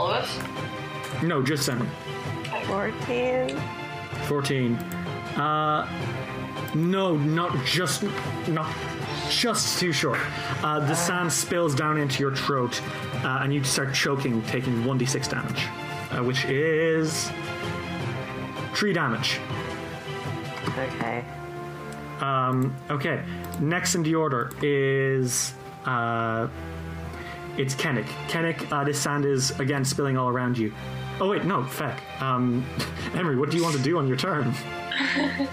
All of us? No, just Emery. Fourteen. 14. Uh, no, not just, not just too short. Uh, the sand spills down into your throat, uh, and you start choking, taking 1d6 damage, uh, which is 3 damage. Okay. Um, okay, next in the order is uh, it's Kennick. Kennick, uh, this sand is again spilling all around you. Oh wait, no, feck. Um, Emery, what do you want to do on your turn?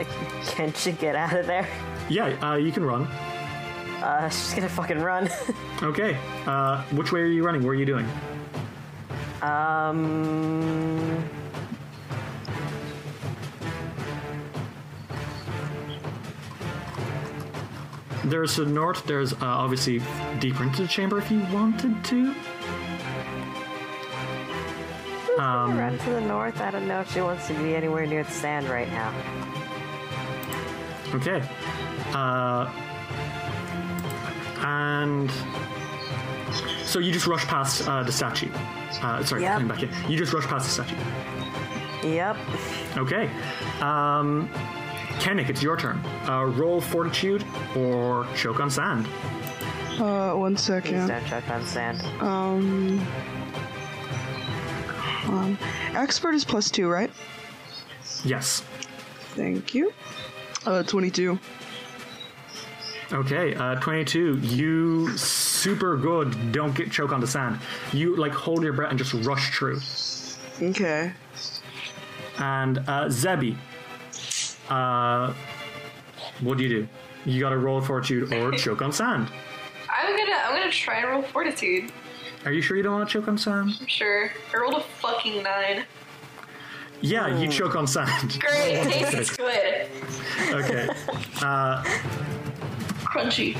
Uh, Can she get out of there? Yeah, uh, you can run. Uh, she's gonna fucking run. Okay. Uh, which way are you running? What are you doing? um. There's the north. There's uh, obviously deeper into the chamber if you wanted to. Um, run to the north. I don't know if she wants to be anywhere near the sand right now. Okay. Uh, and So you just rush past uh, the statue. Uh, sorry, Yep. coming back in. You just rush past the statue. Yep. Okay. Um, Kennick, it's your turn. Uh, roll fortitude or choke on sand. Uh, one Please second. don't choke on sand. Um, um, expert is plus two, right? Yes. Thank you. Uh, 22. Okay, uh, 22. You super good. Don't get choke on the sand. You like hold your breath and just rush through. Okay. And uh, Zebi, uh, what do you do? You got to roll fortitude or choke on sand. I'm gonna I'm gonna try and roll fortitude. Are you sure you don't want to choke on sand? I'm Sure. I rolled a fucking nine. Yeah, you choke on sand. Great, tastes good. Okay. Crunchy.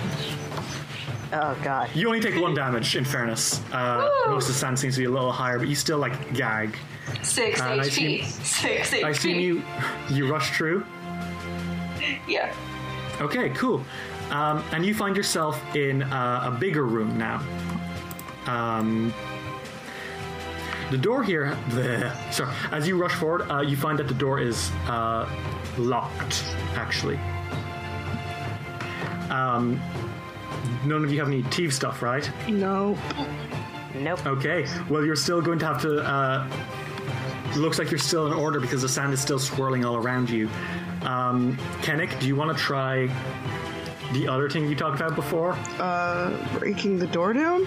Oh god. You only take one damage, in fairness. Uh, Woo! most of the sand seems to be a little higher, but you still like gag. Six And I HP. see- Six HP. I seen you. You rush through. Yeah. Okay, cool. Um, and you find yourself in uh, a bigger room now. Um, the door here, the sorry, as you rush forward, uh, you find that the door is uh, locked. Actually, um, none of you have any Teve stuff, right? No. Nope. Okay. Well, you're still going to have to. Uh, looks like you're still in order because the sand is still swirling all around you. Um, Kennick, do you want to try the other thing you talked about before? Uh, breaking the door down?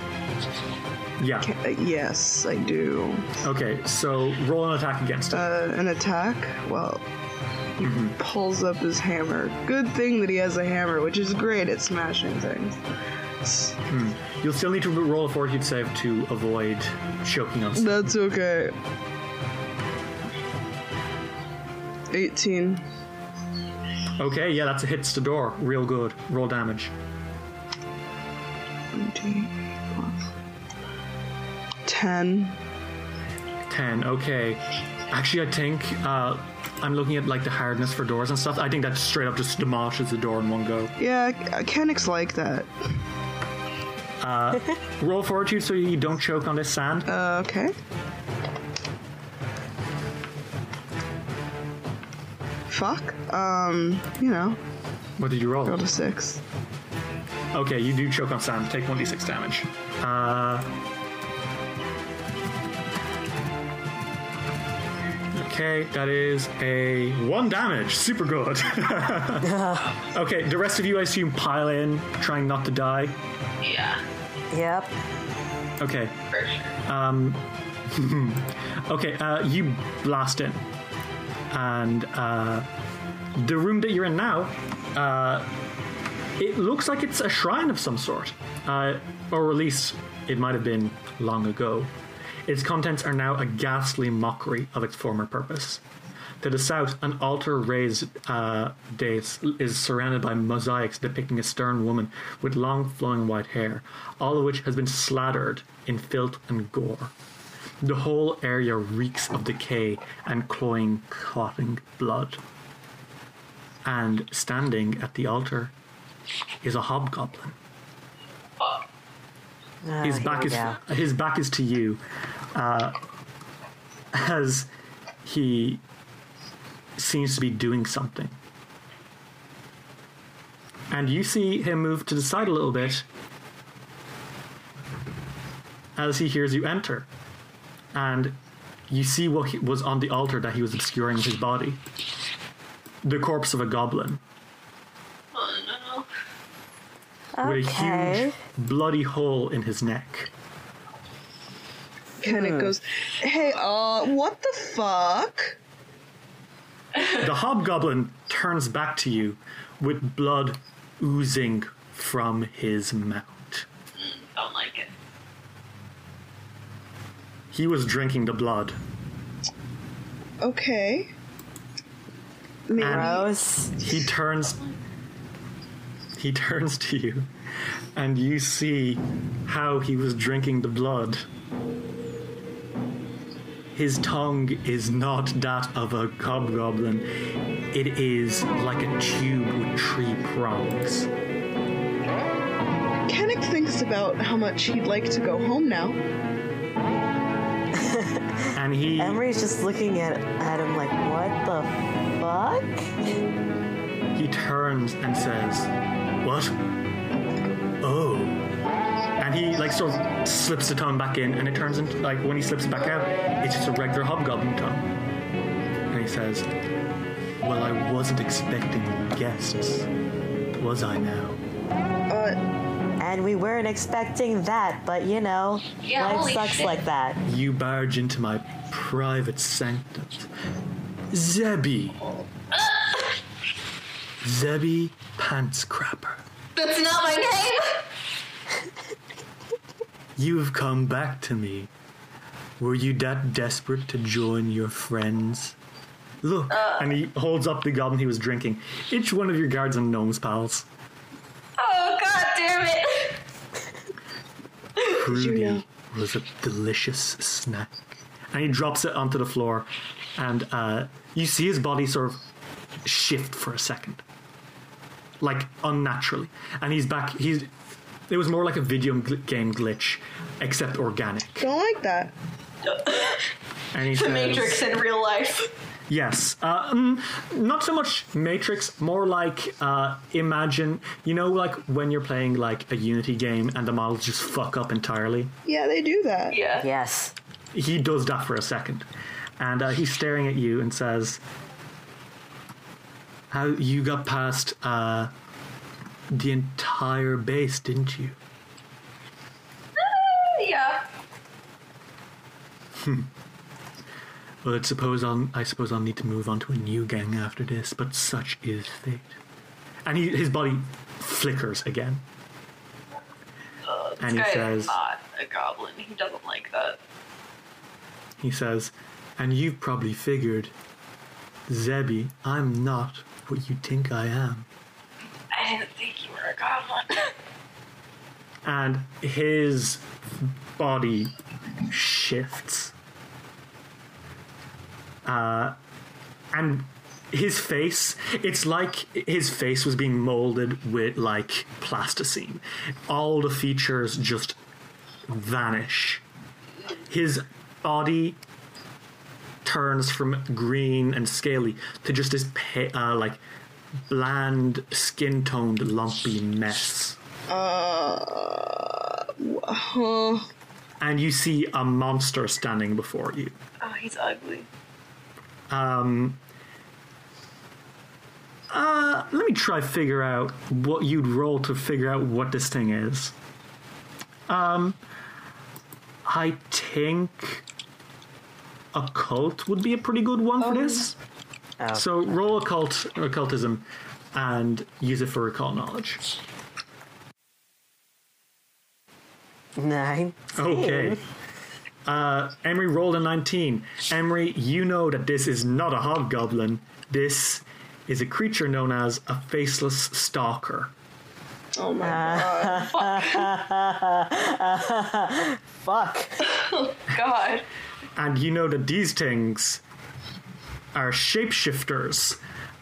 Yeah. Uh, yes, I do. Okay. So roll an attack against it. Uh, an attack? Well, he pulls up his hammer. Good thing that he has a hammer, which is great at smashing things. You'll still need to roll a fortitude save to avoid choking on. That's okay. 18. Okay. Yeah, that's a hits the door. Real good. Roll damage. 20 plus 10. 10 okay actually i think uh, i'm looking at like the hardness for doors and stuff i think that straight up just demolishes the door in one go Yeah, Kennick's like that. roll fortitude so you don't choke on this sand Uh, okay. Fuck. Um, you know, what did you roll rolled a 6. okay you do choke on sand take 1d6 damage uh, okay that is a one damage super good okay the rest of you i assume pile in trying not to die Yeah. Yep. okay For sure. Okay, uh, you blast in, and uh, the room that you're in now, uh, it looks like it's a shrine of some sort, uh, or at least it might have been long ago. Its contents are now a ghastly mockery of its former purpose. To the south, an altar raised uh, dais is surrounded by mosaics depicting a stern woman with long flowing white hair, all of which has been slathered in filth and gore. The whole area reeks of decay and cloying, clotting blood. And standing at the altar is a hobgoblin. Ah, His back is go. his back is to you, uh, as he seems to be doing something. And you see him move to the side a little bit as he hears you enter. And you see what he, was on the altar that he was obscuring with his body the corpse of a goblin Oh no. with a huge bloody hole in his neck. And it goes, Hey, uh, what the fuck? The hobgoblin turns back to you with blood oozing from his mouth. Don't like it. He was drinking the blood. Okay. Maybe. Gross. He turns he turns to you and you see how he was drinking the blood. His tongue is not that of a hobgoblin. It is like a tube with three prongs. Kennick thinks about how much he'd like to go home now. And he Emery's just looking at at him like, what the fuck? he turns and says, "What? Oh." And he like sort of slips the tongue back in, and it turns into like when he slips it back out, it's just a regular hobgoblin tongue. And he says, "Well, I wasn't expecting guests, was I now?" Uh, And we weren't expecting that, but you know, Yeah, life sucks shit. like that. You barge into my private sanctum, Zebi. Zebi Pants Crapper. That's not my name. You have come back to me. Were you that desperate to join your friends? Look, uh. and he holds up the goblin he was drinking. Each one of your guards and gnomes, pals. Oh god damn it! Fruity know? was a delicious snack. And he drops it onto the floor, and uh, you see his body sort of shift for a second, like unnaturally. And he's back. He's. It was more like a video game glitch, except organic. don't like that. And he The says, Matrix in real life. Yes. Uh, mm, not so much Matrix, more like uh, imagine, you know, like when you're playing like a Unity game and the models just fuck up entirely. Yeah, they do that. Yeah. Yes. He does that for a second. And uh, he's staring at you and says, How you got past uh, the entire base, didn't you? Yeah. Well, I suppose I'll, I suppose I'll need to move on to a new gang after this, but such is fate. And he, his body flickers again. and he says, not a goblin. He doesn't like that. he says, and you've probably figured, Zebi, I'm not what you think I am. I didn't think you were a goblin. And his body shifts. Uh, and his face, it's like his face was being molded with like plasticine. All the features just vanish. His body turns from green and scaly to just this pa- uh, like bland, skin toned, lumpy mess. Uh, huh. and you see a monster standing before you. oh, he's ugly. Uh, let me try figure out what you'd roll to figure out what this thing is. Um, I think occult would be a pretty good one for this. Oh. So roll occult occultism and use it for occult knowledge. Nine. Okay. Uh, Emery rolled a 19. Emery, you know that this is not a hobgoblin. This is a creature known as a faceless stalker. Oh my god. Fuck. Fuck. God. And you know that these things are shapeshifters.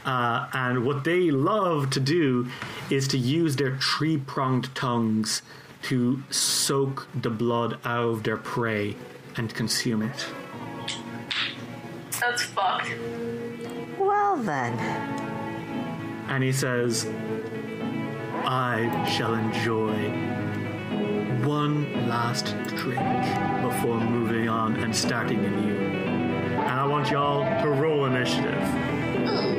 Uh, and what they love to do is to use their tree pronged tongues to soak the blood out of their prey and consume it. That's fucked. Well then. and he says, I shall enjoy one last drink before moving on and starting anew. And I want y'all to roll initiative. Hmm.